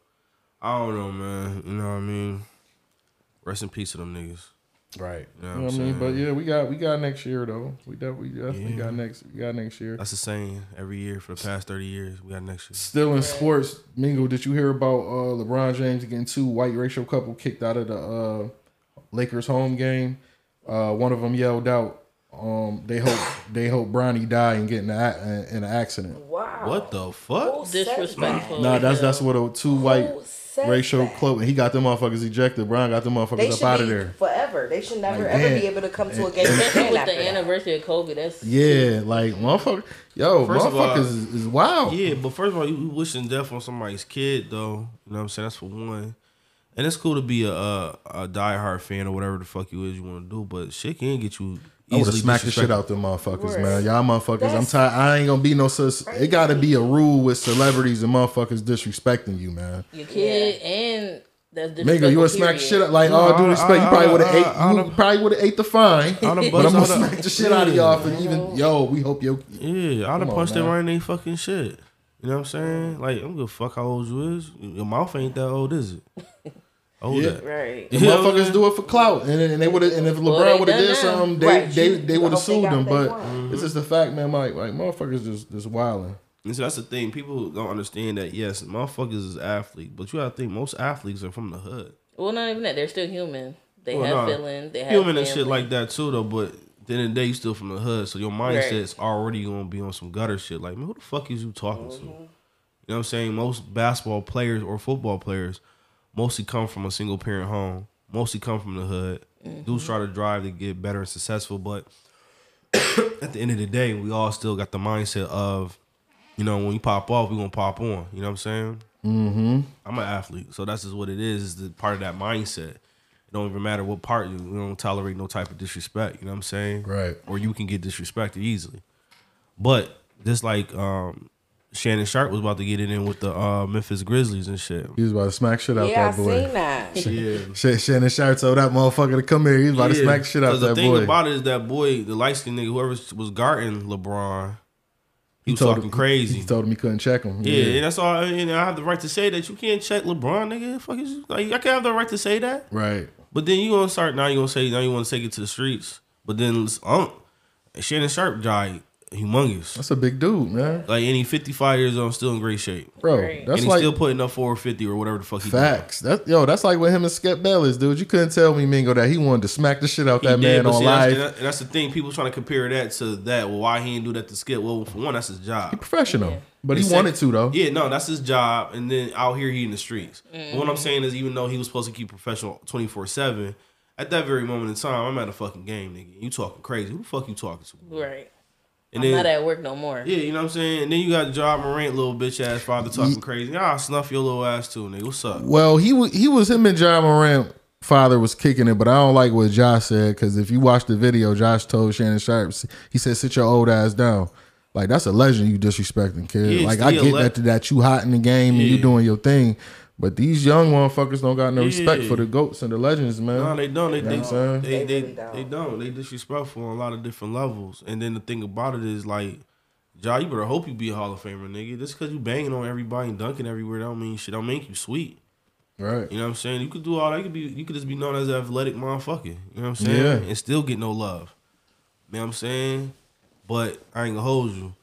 I don't know, man. You know what I mean? Rest in peace to them niggas. Right. You know You know what what I'm mean? But yeah, we got we got next year though. We definitely, we definitely Yeah. got next we got next year. That's the same every year for the past thirty years. We got next year. Still in sports, Mingo, did you hear about uh LeBron James getting two white racial couple kicked out of the uh Lakers home game? Uh one of them yelled out um they hope they hope Bronny die and get in, a, in an accident. wow. What the fuck? Disrespectful. No, that's that's what a two white Who said racial that? cloak and he got them motherfuckers ejected. Brian got them They motherfuckers up out of there. forever. They should never Like, ever damn. be able to come to a game Especially with the that. anniversary of COVID. That's Yeah, like motherfucker yo, First of all- motherfuckers is, is wild. Yeah, but first of all, you you wishing death on somebody's kid, though. You know what I'm saying? That's for one. And it's cool to be a a, a diehard fan or whatever the fuck you is you want to do, but shit can get you. I would have easily smacked the shit disrespected. out them motherfuckers, Word. man. Y'all motherfuckers, I'm tired. I ain't gonna be no such. It got to be a rule with celebrities and motherfuckers disrespecting you, man. your kid and that's disrespectful. Nigga, you would smack period. shit out like No, all due respect. You probably would have ate. You probably would have ate the fine. I'd But I'm gonna smack the- the shit out of y'all for even yo. We hope you. Yeah, I'd have Come on, punched man. them right in they fucking shit. You know what I'm saying? Like, I don't give a fuck how old you is. Your mouth ain't that old, is it? Hold Yeah. Right. The You know what I'm motherfuckers do it for clout, and, and they would have. And if LeBron they would have did something, they Right, they you- they would have sued got them. what they But want. it's just the fact, man. Like like motherfuckers just just wilding. And so that's the thing. People don't understand that. Yes, motherfuckers is athlete, but you gotta think most athletes are from the hood. Well, not even that. They're still human. They Well, have nah, feelings. They have human and shit like that too, though. But then the end of the day, you still from the hood, so your Right. mindset's already gonna be on some gutter shit. Like, man, who the fuck is you talking to? Mm-hmm. You know what I'm saying? Most basketball players or football players mostly come from a single parent home. Mostly come from the hood. Dudes try to drive to get better and successful, but at the end of the day, we all still got the mindset of, you know, when we pop off, we gonna pop on. You know what I'm saying? Mm-hmm. I'm an athlete, so that's just what it is. Is the part of that mindset. It don't even matter what part you. We don't tolerate no type of disrespect. You know what I'm saying? Right. Or you can get disrespected easily. But just like um, Shannon Sharpe was about to get it in with the uh, Memphis Grizzlies and shit. He was about to smack shit out Yeah, I that boy. seen that. Yeah. Shit, Shannon Sharpe told that motherfucker to come here. He was about to smack shit out 'Cause that boy. the thing boy. about it is that boy, the light skinned nigga, whoever was guarding LeBron, he, was told talking him- crazy. He told him he couldn't check him. yeah, and that's all. And I have the right to say that you can't check LeBron, nigga. Fuck is like I can't have the right to say that. Right. But then you gonna start now. You gonna say now you want to take it to the streets. But then um, Shannon Sharpe died humongous. That's a big dude, man. Like any 55 years old, still in great shape. Bro, Right. that's and he's like still putting up 450 or whatever the fuck he doing. facts. That yo, that's like with him and Skip Bayless, dude. You couldn't tell me Mingo that he wanted to smack the shit out He that did, man but on see, that's, live. and that- and that's the thing. People trying to compare that to that. Well, why he didn't do that to Skip? Well, for one, that's his job. He's professional, but he The wanted sec- to though. Yeah, no, that's his job. And then out here, he in the streets. But what I'm mm-hmm. saying is, even though he was supposed to keep professional 24 seven, at that very moment in time, I'm at a fucking game, nigga. You talking crazy? Who the fuck you talking to? Right. And I'm then, not at work no more. yeah, you know what I'm saying. And then you got Ja Morant, little bitch ass father talking crazy. Ah, snuff your little ass too, nigga. What's up? Well, he was he was him and Ja Morant father was kicking it, but I don't like what Josh said because if you watch the video, Josh told Shannon Sharpe, he said, "Sit your old ass down." Like that's a legend you disrespecting, kid. Yeah, like I get le- that that you hot in the game and you Yeah. doing your thing, but these young motherfuckers don't got no respect for the goats and the legends, man. No, they don't. They You know they, what they, They they, don't. they don't. They disrespectful on a lot of different levels. And then the thing about it is like, Ja, you better hope you be a Hall of Famer, nigga. Just because you banging on everybody and dunking everywhere, don't mean shit. Don't make you sweet. Right. You know what I'm saying? You could do all that. You could be. You could just be known as an athletic motherfucker. You know what I'm saying? Yeah. And still get no love. You know what I'm saying? But I ain't gonna hold you.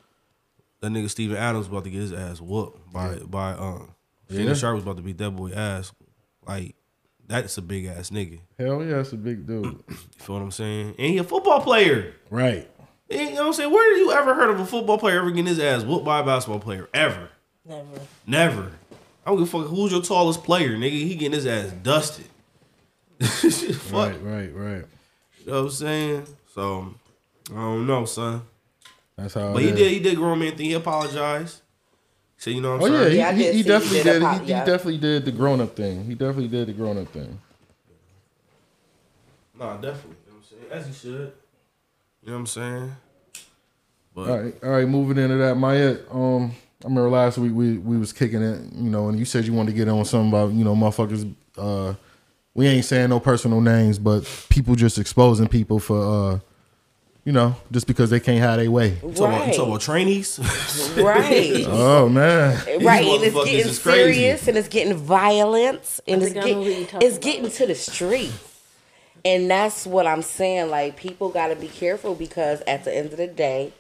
That nigga Steven Adams about to get his ass whooped by by um. Shannon Yeah. Sharpe was about to beat that boy ass. Like that's a big ass nigga. Hell yeah, that's a big dude. You feel what I'm saying? And he a football player. right. You know what I'm saying? Where did you ever heard of a football player ever getting his ass whooped by a basketball player? Ever. Never. Never. I don't give a fuck who's your tallest player, nigga. He getting his ass dusted. fuck. Right. Right. Right. You know what I'm saying? So I don't know, son. That's how. But it he is. did he did grow man thing. He apologized. Said, you know what I'm Oh yeah, saying? he, Yeah, he, did he see definitely he did. did a he, pop- he definitely did the grown up thing. He definitely did the grown up thing. Nah, definitely. You know what I'm saying? As he should. You know what I'm saying? But All right, all right. Moving into that, Myett. Um, I remember last week we we was kicking it, you know, and you said you wanted to get on something about you know motherfuckers. Uh, we ain't saying no personal names, but people just exposing people for uh, you know, just because they can't have their way. you talking, about, you talking about trainees? Right. Oh man, Right, and it's getting serious, and it's getting violent, and it's think I know getting it's getting to the streets, and that's what I'm saying. Like people got to be careful because at the end of the day,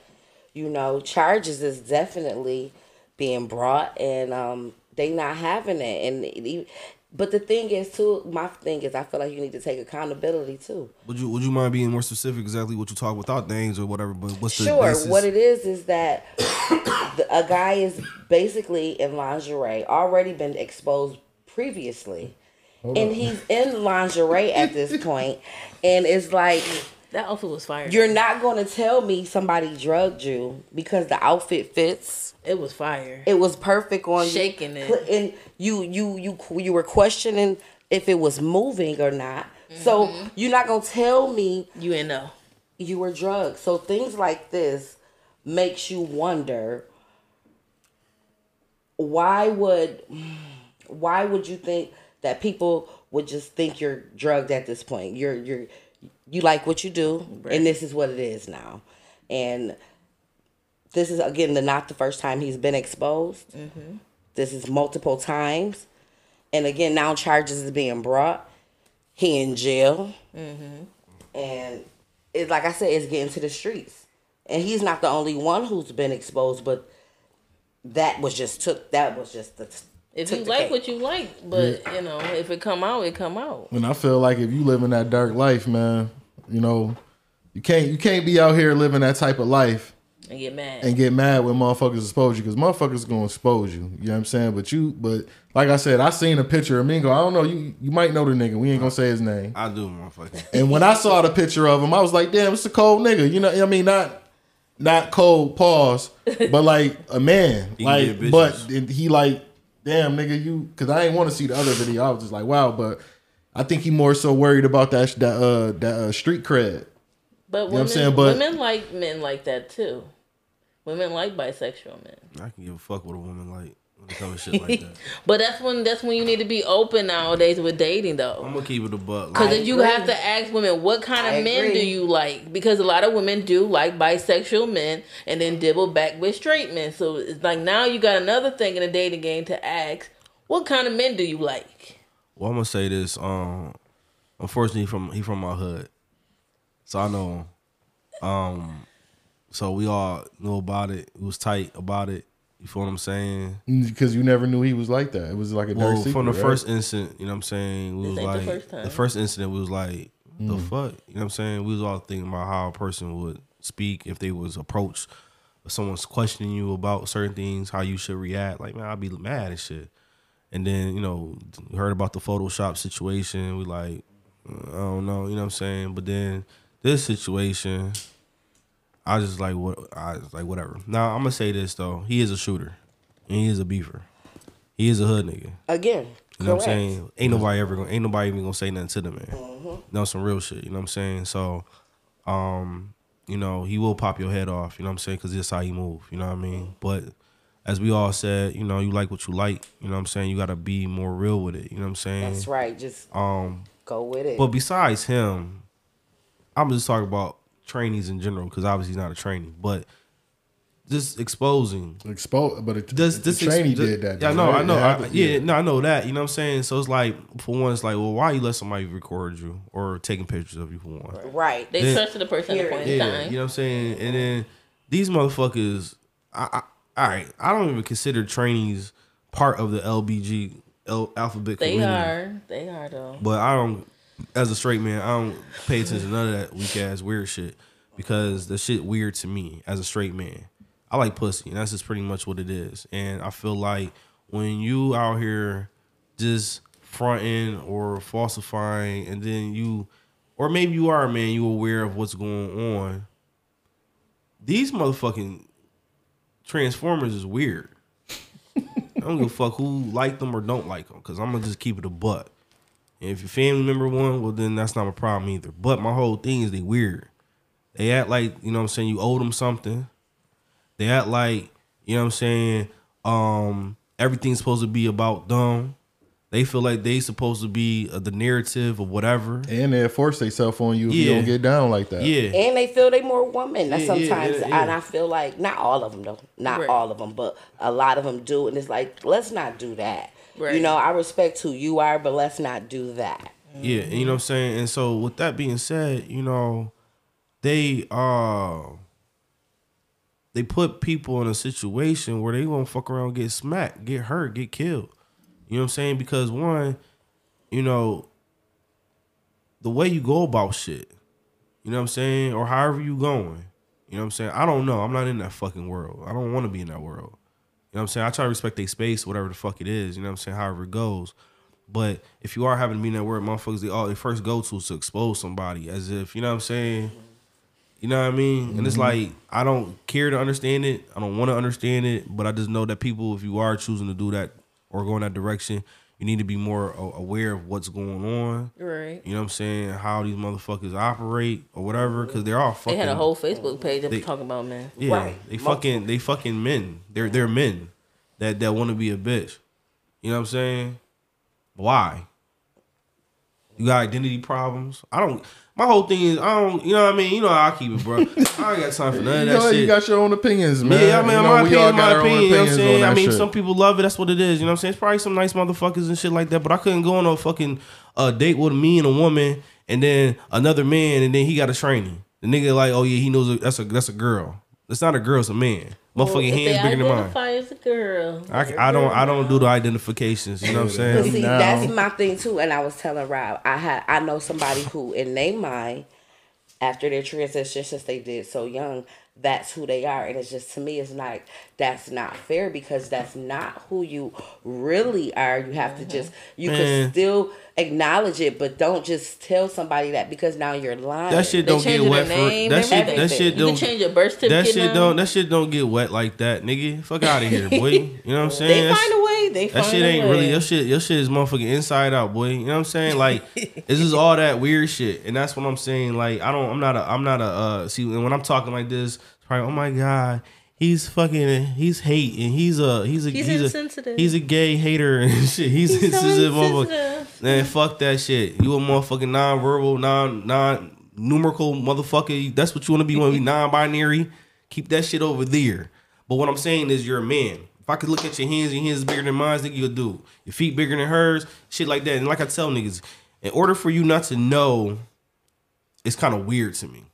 you know, charges is definitely being brought, and um, they not having it, and it, but the thing is too. My thing is, I feel like you need to take accountability too. Would you Would you mind being more specific exactly what you talk without names or whatever? But what's the Sure. basis? What it is is that the, a guy is basically in lingerie, already been exposed previously, and he's in lingerie at this point, and it's like That outfit was fire. you're not going to tell me somebody drugged you because the outfit fits. it was fire. It was perfect on you. Shaking it. and you you you you were questioning if it was moving or not. So Mm-hmm. you're not gonna tell me You ain't know. you were drugged. So things like this makes you wonder why would why would you think that people would just think you're drugged at this point? You're you're you like what you do and this is what it is now. And this is again the not the first time he's been exposed. Mm-hmm. This is multiple times. And again now charges is being brought. He in jail mm-hmm. and it's like I said, it's getting to the streets. And he's not the only one who's been exposed, but that was just took that was just the If you like cake. what you like, but you know, if it come out, it come out. and I feel like if you live in that dark life, man, you know, you can't you can't be out here living that type of life and get mad. and get mad when motherfuckers expose you because motherfuckers gonna expose you. You know what I'm saying? But you, but like I said, I seen a picture of Mingo. I don't know you. You might know the nigga. We ain't gonna say his name. I do, motherfucker. And when I saw the picture of him, I was like, damn, it's a cold nigga. You know, I mean, not not cold pause, but like a man. Like, but he like, damn nigga, you because I ain't want to see the other video. I was just like, wow, but I think he more so worried about that that uh that uh, street cred. but know what I'm women, saying? But- women like men like that too. Women like bisexual men. I can give a fuck what a woman like when it comes to shit like that. But that's when that's when you need to be open nowadays with dating though. I'm gonna keep it a buck. Because I then you agree. have to ask women what kind of I men do you like? Because a lot of women do like bisexual men and then dibble back with straight men. So it's like now you got another thing in the dating game to ask: What kind of men do you like? Well, I'm gonna say this. Um, unfortunately, he from he from my hood, so I know. him. Um, so we all knew about it. It was tight about it. You feel what I'm saying? Because you never knew he was like that. It was like a dark Well, secret. from the right? first instant, you know what I'm saying? We This was ain't the like first time. the first incident. We was like, the Mm. fuck, you know what I'm saying? We was all thinking about how a person would speak if they was approached, if someone's questioning you about certain things, how you should react. Like man, I'd be mad and shit. And then you know, heard about the Photoshop situation. We like, I don't know, you know what I'm saying? But then this situation, I just like what I was like whatever. Now I'm gonna say this though, he is a shooter, and he is a beaver, He is a hood nigga. Again, You know what I'm saying? Ain't nobody ever gonna ain't nobody even gonna say nothing to the man. No, some real shit. You know what I'm saying? So, um, you know, he will pop your head off. You know what I'm saying? Because that's how he move. You know what I mean? But as we all said, you know, you like what you like. You know what I'm saying? You gotta be more real with it. You know what I'm saying? That's right. Just Um, go with it. but besides him, I'm just talking about trainees in general because obviously he's not a trainee, but just exposing Expose, but it, does the this trainee ex- does- did that. Yeah, though, no, right? I know. I, happened, yeah, no, I know that. You know what I'm saying? So it's like, for one, it's like, well, why you let somebody record you or taking pictures of you for one? right. They Then- trusted the person at the point in time. you know what I'm saying? And then these motherfuckers, I, I, all right, I don't even consider trainees part of the LBG L, alphabet They community. are. They are though. But I don't, as a straight man, I don't pay attention to none of that weak ass weird shit because the shit weird to me as a straight man. I like pussy, and that's just pretty much what it is. And I feel like when you out here just fronting or falsifying, and then you, or maybe you are a man, you aware of what's going on. These motherfucking transformers is weird. I don't give a fuck who like them or don't like them, cause I'm gonna just keep it a butt. And if your family member one, well then that's not my problem either. But my whole thing is they weird. They act like, you know what I'm saying, you owe them something. They act like, you know what I'm saying, um, everything's supposed to be about them. They feel like they supposed to be uh, the narrative or whatever. And they force themselves on you if you Yeah. don't get down like that. Yeah. and they feel they more woman. That's Yeah, yeah, sometimes, yeah, yeah. and I feel like not all of them though, not Right. all of them, but a lot of them do. And it's like, let's not do that. You Right. know, I respect who you are, but let's not do that. Yeah, and you know what I'm saying? And so with that being said, you know, they uh they put people in a situation where they gonna fuck around, get smacked, get hurt, get killed. You know what I'm saying? Because one, you know, the way you go about shit, you know what I'm saying? Or however you going. You know what I'm saying? I don't know. I'm not in that fucking world. I don't want to be in that world. You know what I'm saying? I try to respect their space, whatever the fuck it is, you know what I'm saying, however it goes. But if you are having to be in that word, motherfuckers, they all they first go to is to expose somebody as if, you know what I'm saying? You know what I mean? And it's mm-hmm. like I don't care to understand it. I don't want to understand it, but I just know that people, if you are choosing to do that or going that direction, you need to be more aware of what's going on. Right. You know what I'm saying? How these motherfuckers operate or whatever, because they're all They had a whole Facebook page that They- was talking about men. Yeah, Right. they fucking they fucking men. They're they're men that that want to be a bitch. You know what I'm saying? Why? You got identity problems. I don't. My whole thing is I don't. You know what I mean? You know how I keep it, bro. I ain't got time for none of You that know, shit. you got your own opinions, man. Yeah, I mean, You know, my opinion, my opinion. You know what I'm saying? I mean, shit. some people love it. That's what it is. You know what I'm saying? It's probably some nice motherfuckers and shit like that. But I couldn't go on a fucking uh, date with me and a woman, and then another man, and then he got a training. The nigga like, oh yeah, he knows a, that's a that's a girl. It's not a girl. It's a man. Motherfucking If hands bigger than mine. identify as a girl. I, I don't I don't do the identifications. You know what I'm saying? see, Now- that's my thing too. And I was telling Rob, I had I know somebody who, in their mind, after their transition, since they did so young, that's who they are and it's just to me it's like that's not fair because that's not who you really are you have to just you Man. can still acknowledge it but don't just tell somebody that because now you're lying That shit don't get wet their for name, that shit. That shit don't. can change your birth certificate. That shit now. don't. That shit don't get wet like that, nigga. Fuck out of here, boy. You know what I'm saying? They find a way. They That shit a ain't way. really your shit. Your shit is motherfucking inside out, boy. You know what I'm saying? Like it's just all that weird shit, and that's what I'm saying. Like I don't. I'm not a. I'm not a. Uh, see, when I'm talking like this, it's probably oh my god, he's fucking. He's hate, and he's a. He's a. He's He's, a. insensitive. He's a gay hater and shit. He's, He's so insensitive, motherfucker. insensitive. Man, fuck that shit. You a motherfucking non-verbal, non non numerical motherfucker. That's what you want to be. You want to be non-binary. Keep that shit over there. But what I'm saying is, you're a man. If I could look at your hands, your hands bigger than mine, nigga, you'll do. Your feet bigger than hers, shit like that. And like I tell niggas, in order for you not to know, it's kind of weird to me.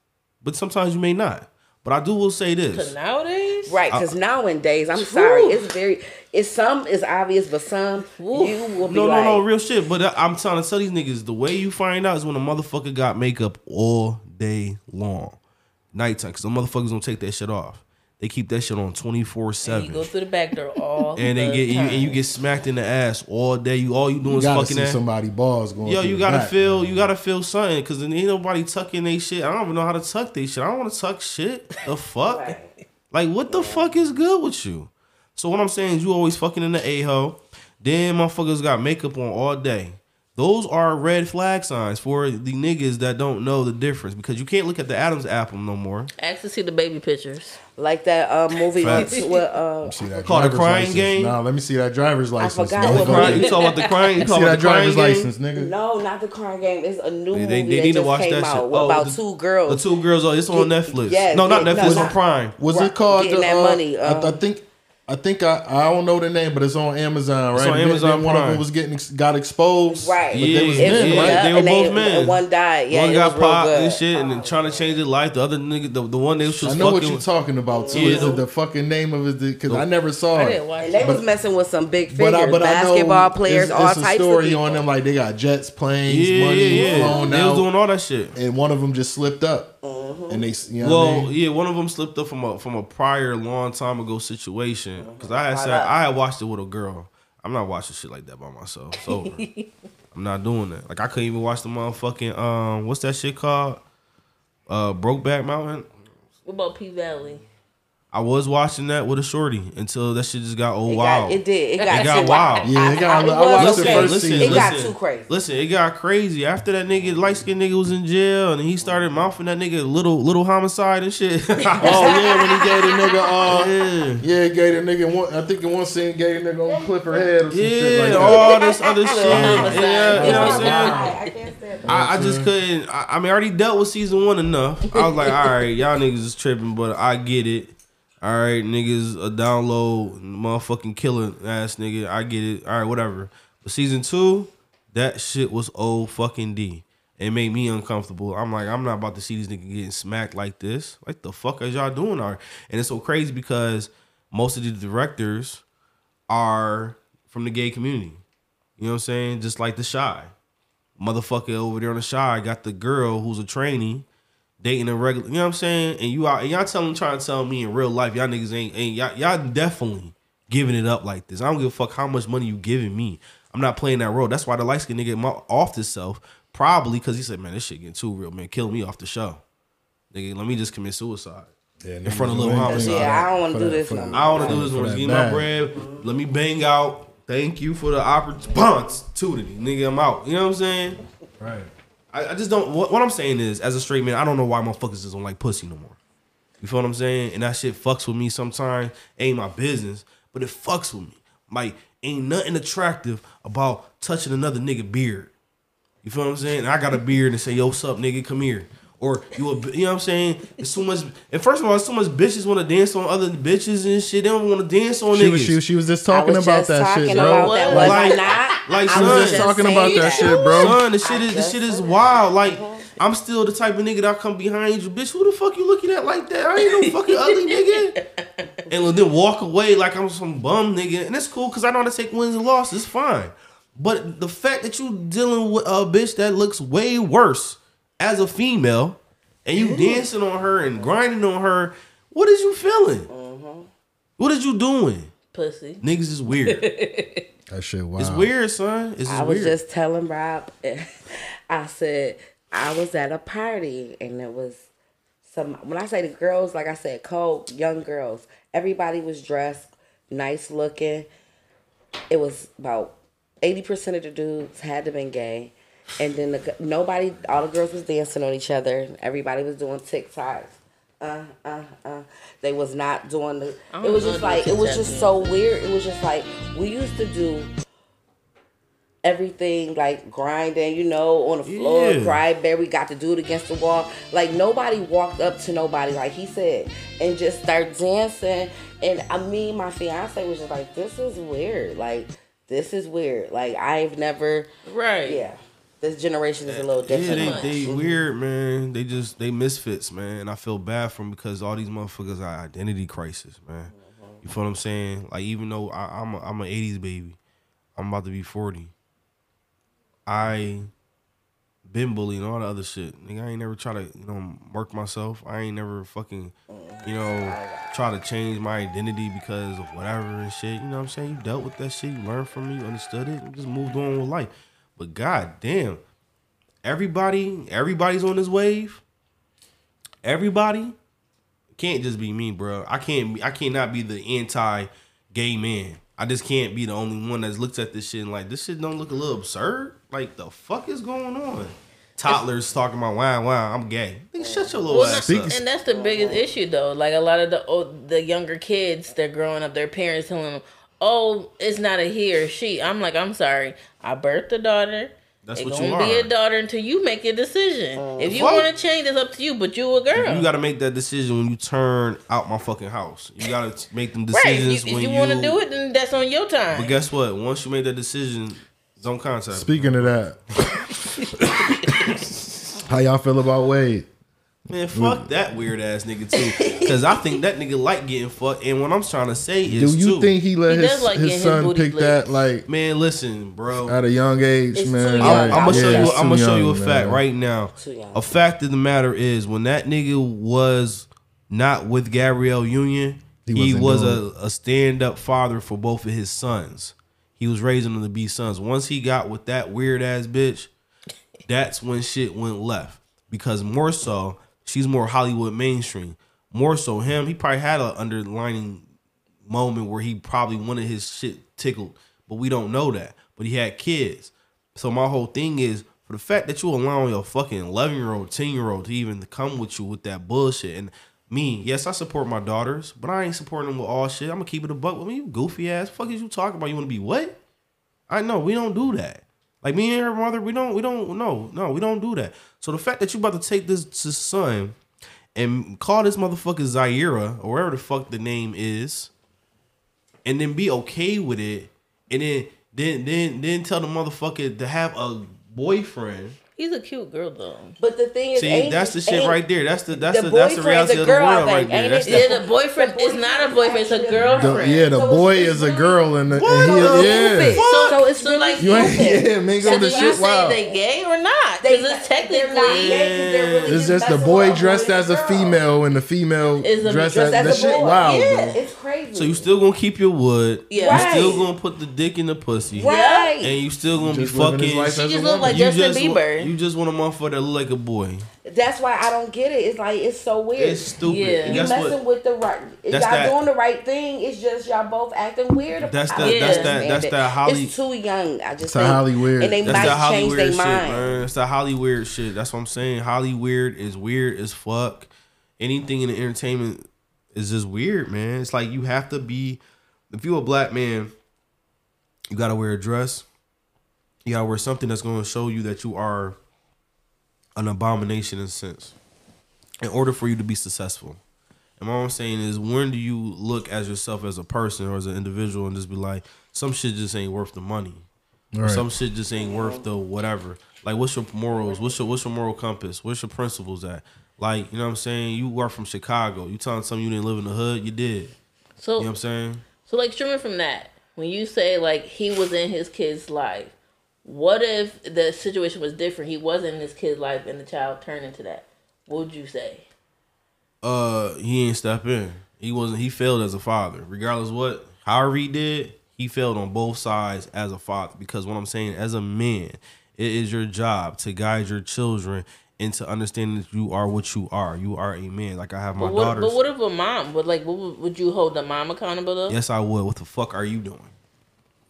But sometimes you may not. But I do will say Cause this. nowadays, Right, because nowadays, I'm sorry, it's very, it's some is obvious, but some you will be No, like, no, no, real shit. But I- I'm trying to tell these niggas the way you find out is when a motherfucker got makeup all day long, nighttime. Because the motherfuckers don't take that shit off. They keep that shit on twenty four seven. you go through the back door all And they the get you, and you get smacked in the ass all day. You all you doing You is gotta fucking see ass. somebody balls going. Yo, you gotta back. feel, you gotta feel something, cause then ain't nobody tucking they shit. I don't even know how to tuck they shit. I don't want to tuck shit. The fuck, like what the fuck is good with you? So what I'm saying is, you always fucking in the a hole. Then motherfuckers got makeup on all day. Those are red flag signs for the niggas that don't know the difference because you can't look at the Adams apple no more. Ask to see the baby pictures. like that uh, movie with, Facts. with uh, that Called a driver's crying license. game? Nah, let me see that driver's license. I forgot nigga. what you talking about the crying? You See about that the crying driver's game? license, nigga. no, not the crying game. It's a new They, movie they, they that need to just watch came that out shit. about the- two girls. The two girls. Oh, it's on Netflix. yes, no, not Netflix. no, It's on Prime. Was Right, it called getting the, that uh, money, I, uh, I think. I think I I don't know the name, but it's on Amazon, right? It's on Amazon then one of them was getting got exposed, Right. But Yeah, they was yeah, men, yeah. right? They were and both men. And one died. Yeah, one got popped and shit, and then trying to change his life. The other nigga, the, the one they was I know what you're talking about too. Yeah, Is the, the- the fucking name of it? Because I never saw I it. didn't watch And they it. was messing with some big But figures, but I know basketball players, it's, all it's a types story of people. on them. Like they got jets, planes, yeah, money yeah, yeah. flown They out, was doing all that shit. and one of them just slipped up, Mm-hmm. and they, you know what I Well, mean? yeah, one of them slipped up from a from a prior long time ago situation because I had said I had watched it with a girl. I'm not watching shit like that by myself. It's over. I'm not doing that. Like I couldn't even watch the motherfucking um, what's that shit called? Uh, Brokeback Mountain. What about P Valley? I was watching that with a shorty until that shit just got old It, wild. got, it did. It got, It got wild. Yeah, it got. It I, was watched okay. the first listen, season. It got too crazy. Listen, it got crazy after that nigga light skinned nigga was in jail and he started mouthing that nigga little little homicide and shit. Oh yeah, when he gave the nigga, uh, yeah. yeah, he gave the nigga one. I think in one scene, he gave the nigga on clip her head or some shit Yeah, like that. all this other shit. homicide. Yeah, you know what I'm saying? I can't stand that. I, I just couldn't. I, I mean, I already dealt with season one enough. I was like, all right, y'all niggas is tripping, but I get it. All right, niggas, a download, motherfucking killer ass nigga. I get it. All right, whatever. But season two, that shit was old fucking D. It made me uncomfortable. I'm like, I'm not about to see these niggas getting smacked like this. Like the fuck is y'all doing? Are and it's so crazy because most of the directors are from the gay community. You know what I'm saying? Just like the shy motherfucker over there on the shy got the girl who's a trainee dating a regular. You know what I'm saying? And you out and y'all telling trying to tell me in real life y'all niggas ain't ain't y'all, y'all definitely giving it up like this. I don't give a fuck how much money you giving me. I'm not playing that role. That's why the light skinned nigga mo- off himself probably because he said, "Man, this shit getting too real, man. Kill me off the show, nigga. Let me just commit suicide." Yeah, in front of niggas little do homicide. Yeah, I don't want to do this for no that- more. I want to do this For one. that Give me my bread. Let me bang out. Thank you for the opportunity, nigga. I'm out. You know what I'm saying? Right. I, I just don't. What, what I'm saying is, as a straight man, I don't know why motherfuckers just don't like pussy no more. You feel what I'm saying? And that shit fucks with me sometimes. Ain't my business, but it fucks with me. Like, ain't nothing attractive about touching another nigga beard. You feel what I'm saying? And I got a beard and say, "Yo, what's up, nigga? Come here." Or you, a, you know what I'm saying? It's too much. And first of all, it's too much bitches want to dance on other bitches and shit. They don't want to dance on She niggas. was, she, was- she was just talking was about just that talking shit, bro. that. What? Like- not? like, I son, was just just talking about that shit, bro. Son, the shit is the shit is wild. Like I'm still the type of nigga that come behind you, bitch. Who the fuck you looking at like that? I ain't no fucking ugly nigga. And then walk away like I'm some bum nigga, and it's cool because I know how to take wins and losses. It's fine. But the fact that you dealing with a bitch that looks way worse as a female, and you dancing on her and grinding on her. What is you feeling? Mm-hmm. What is you doing? Pussy. Niggas is weird. That shit wow. It's weird, son. It's just I was weird. just telling Rob, I said I was at a party and it was some. When I say the girls, like I said, cold young girls. Everybody was dressed nice looking. It was about eighty percent of the dudes had to been gay, and then the, nobody, all the girls was dancing on each other. Everybody was doing TikToks. Uh, uh, uh. They was not doing the. It was just like it was just so weird. It was just like we used to do everything like grinding, you know, on the floor, Yeah. cryberry, got to do it against the wall. Like nobody walked up to nobody, like he said, and just start dancing. And I mean, my fiance was just like, "This is weird. Like this is weird. Like I've never, Right. yeah." This generation is a little Yeah, different. they, they mm-hmm. weird, man. They just they misfits, man. And I feel bad for them because all these motherfuckers are identity crisis, man. Mm-hmm. You feel what I'm saying? Like even though I, I'm a, I'm an '80s baby, I'm about to be 40. I been bullied and all the other shit. Nigga, I ain't never try to you know work myself. I ain't never fucking you know try to change my identity because of whatever and shit. You know what I'm saying? You dealt with that shit. You learned from it. You understood it. And just moved on with life. But god damn, everybody, everybody's on this wave. Everybody can't just be me, bro. I can't. be- I cannot be the anti-gay man. I just can't be the only one that's looked at this shit and like this shit don't look a little absurd. Like the fuck is going on? Toddlers talking about wow, wow, I'm gay. Shut your little Well, ass up. and that's the biggest issue though. Like a lot of the old, the younger kids, they're growing up. Their parents telling them, "Oh, it's not a he or she." I'm like, I'm sorry. I birthed a daughter. That's It's what you gonna be a daughter until you make a decision. Mm. if you want to change, it's up to you. But you a girl. You got to make that decision when you turn out my fucking house. You got to make them right. Decisions you, when if you, you want to do it, then that's on your time. But guess what? Once you make that decision, don't contact. me. Speaking of that, how y'all feel about Wade? Man, fuck that weird ass nigga too. Because I think that nigga like getting fucked. And what I'm trying to say is, Do you too, think he let He his, like his getting his son booty pick licked. that like man, listen, bro. at a young age, It's man? young. I'm, I'm gonna show yeah, you. I'm gonna show you a young, fact man. right now. A fact of the matter is, when that nigga was not with Gabrielle Union, He he, wasn't was doing a, a stand up father for both of his sons. He was raising them to be sons. Once he got with that weird ass bitch, that's when shit went left. Because more so, she's more Hollywood mainstream. More so, him, he probably had an underlining moment where he probably wanted his shit tickled, but we don't know that. But he had kids. So my whole thing is for the fact that you allowing your fucking 11 year old, 10 year old to even come with you with that bullshit. And me, yes, I support my daughters, but I ain't supporting them with all shit. I'm gonna keep it a buck with me. You goofy ass. Fuck is you talking about? You wanna be what? I know we don't do that. Like me and her mother, we don't, we don't, no, no, we don't do that. So the fact that you about to take this, this son and call this motherfucker Zaira or whatever the fuck the name is, and then be okay with it, and then then then then tell the motherfucker to have a boyfriend. He's a cute girl though. But the thing is, See, that's the shit right there. That's the that's the the, that's the boyfriend's reality a of the girl, I world right there. That's it? the, Yeah, the boyfriend is not a boyfriend; it's a The- girlfriend. yeah, the So boy it's is a girl, and, the, What and he, the yeah. Stupid. So it's So, really like, You ain't, stupid. yeah, man, So go do to you shit say they gay or not? They, Because it's they're not technically gay 'cause they're really It's just the boy dressed as a female and the female Is a- dressed dressed as as that a shit boy. wild, Yeah, it's crazy. so you still gonna keep your wood. Yeah. You Right. still gonna put the dick in the pussy. right. And you still gonna be fucking. She just look like Justin Bieber. You just want a motherfucker that look like a boy. That's why I don't get it. It's like it's so weird. It's stupid. Yeah. You that's messing what. with the right. Y'all that- doing the right thing. It's just y'all both acting weird. That's I that- don't that's that- understand that's that Holly- It's too young. I just It's that think, Holly weird. and they That's might that Holly change weird their shit, mind. man. It's the Holly weird shit. That's what I'm saying. Holly weird is weird as fuck. Anything in the entertainment is just weird, man. It's like you have to be. If you're a black man, you gotta wear a dress. You gotta wear something that's gonna show you that you are an abomination in a sense. In order for you to be successful. And what I'm saying is, when do you look as yourself as a person or as an individual and just be like, some shit just ain't worth the money. Or Right. some shit just ain't worth the whatever. Like, what's your morals? What's your what's your moral compass? What's your principles at? Like, you know what I'm saying? You are from Chicago. You telling something you didn't live in the hood? You did. So, You know what I'm saying? so like streaming from that, when you say like he was in his kid's life, what if the situation was different? He wasn't in his kid's life, and the child turned into that. What would you say? Uh, he ain't step in. He wasn't. He failed as a father. Regardless what, however he did, he failed on both sides as a father. Because what I'm saying, as a man, it is your job to guide your children into understanding that you are what you are. You are a man. Like I have my daughters. but what if a mom would like? What would, would you hold the mom accountable though? Yes, I would. What the fuck are you doing?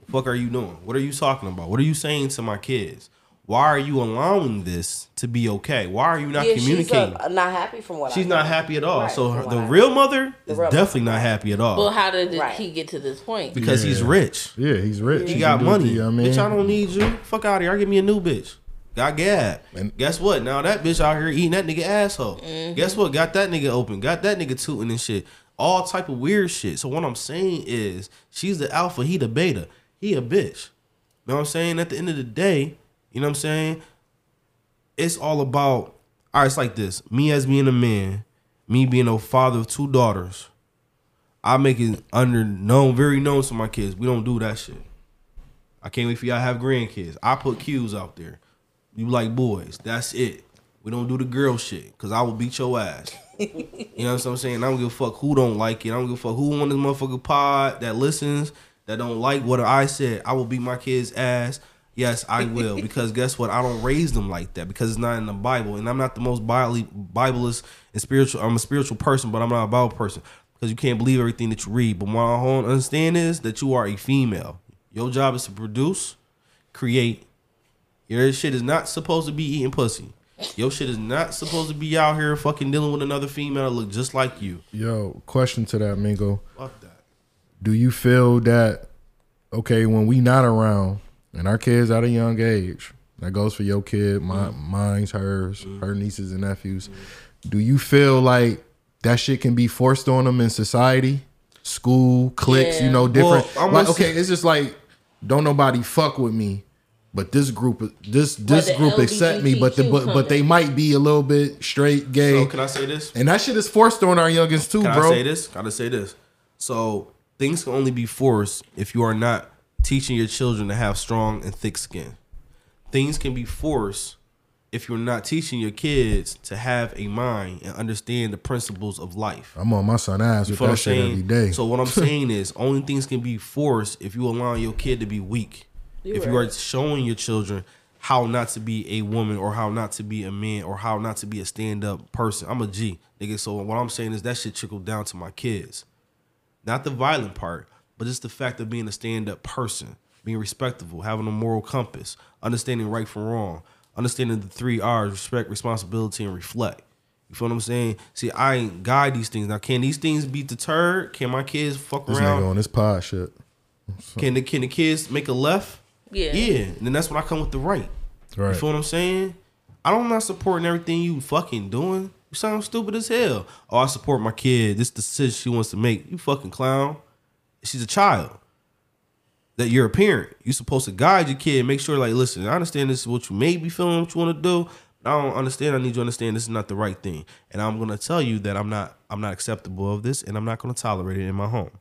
What the fuck are you doing? What are you talking about? What are you saying to my kids? Why are you allowing this to be okay? Why are you not yeah, communicating? she's uh, not happy from what I She's know. not happy at all. Right, so her, the I real know. mother The is real definitely not happy at all. Well, how did Right. he get to this point? because he's rich. Yeah, he's rich. He can got money. you, I mean, bitch, I don't need you. Fuck out of here. I give me a new bitch. Got Gab. And- Guess what? Now that bitch out here eating that nigga asshole. Guess what? Got that nigga open. Got that nigga tooting and shit. All type of weird shit. So what I'm saying is, she's the alpha. He the beta. He a bitch. You know what I'm saying? At the end of the day, you know what I'm saying? It's all about. All right, it's like this. Me as being a man, me being a father of two daughters. I make it under known, very known to my kids. We don't do that shit. I can't wait for y'all to have grandkids. I put cues out there. You like boys. That's it. We don't do the girl shit because I will beat your ass. you know what I'm saying? I don't give a fuck who don't like it. I don't give a fuck who on this motherfucker pod that listens that don't like what I said. I will beat my kids' ass. Yes, I will because guess what? I don't raise them like that because it's not in the Bible, and I'm not the most Bible Bibleist and spiritual. I'm a spiritual person, but I'm not a Bible person because you can't believe everything that you read. But what I don't understand is that you are a female. Your job is to produce, create. Your shit is not supposed to be eating pussy. Your shit is not supposed to be out here fucking dealing with another female that look just like you. Yo, question to that, Mingo. Do you feel that okay when we not around and our kids at a young age? That goes for your kid, my mm-hmm. mine's hers, mm-hmm. her nieces and nephews. Mm-hmm. Do you feel like that shit can be forced on them in society, school, cliques, you know, different? Well, like, okay, it's just like don't nobody fuck with me, but this group, this this group accept me, but the, but but they might be a little bit straight, gay, So can I say this? and that shit is forced on our youngest too, Can bro. I say this? Gotta say this. So things can only be forced if you are not teaching your children to have strong and thick skin. Things can be forced if you're not teaching your kids to have a mind and understand the principles of life. I'm on my son ass with that shit every day. So what I'm saying is, only things can be forced if you allow your kid to be weak. if you are showing your children how not to be a woman or how not to be a man or how not to be a stand up person. I'm a G, nigga. So what I'm saying is that shit trickled down to my kids. Not the violent part, but just the fact of being a stand up person, being respectable, having a moral compass, understanding right from wrong, understanding the three R's respect, responsibility, and reflect. You feel what I'm saying? See, I ain't guide these things. Now, can these things be deterred? Can my kids fuck this around? nigga on this pod shit. Can the can the kids make a left? Yeah. Yeah. And then that's when I come with the right. Right. You Right. feel what I'm saying? I don't I'm not supporting everything you fucking doing. You sound stupid as hell. Oh, I support my kid. This decision she wants to make. You fucking clown. She's a child. That you're a parent. You're supposed to guide your kid. Make sure, like, listen, I understand this is what you may be feeling, what you want to do. But I don't understand. I need you to understand this is not the right thing. And I'm gonna tell you that I'm not I'm not acceptable of this and I'm not gonna tolerate it in my home.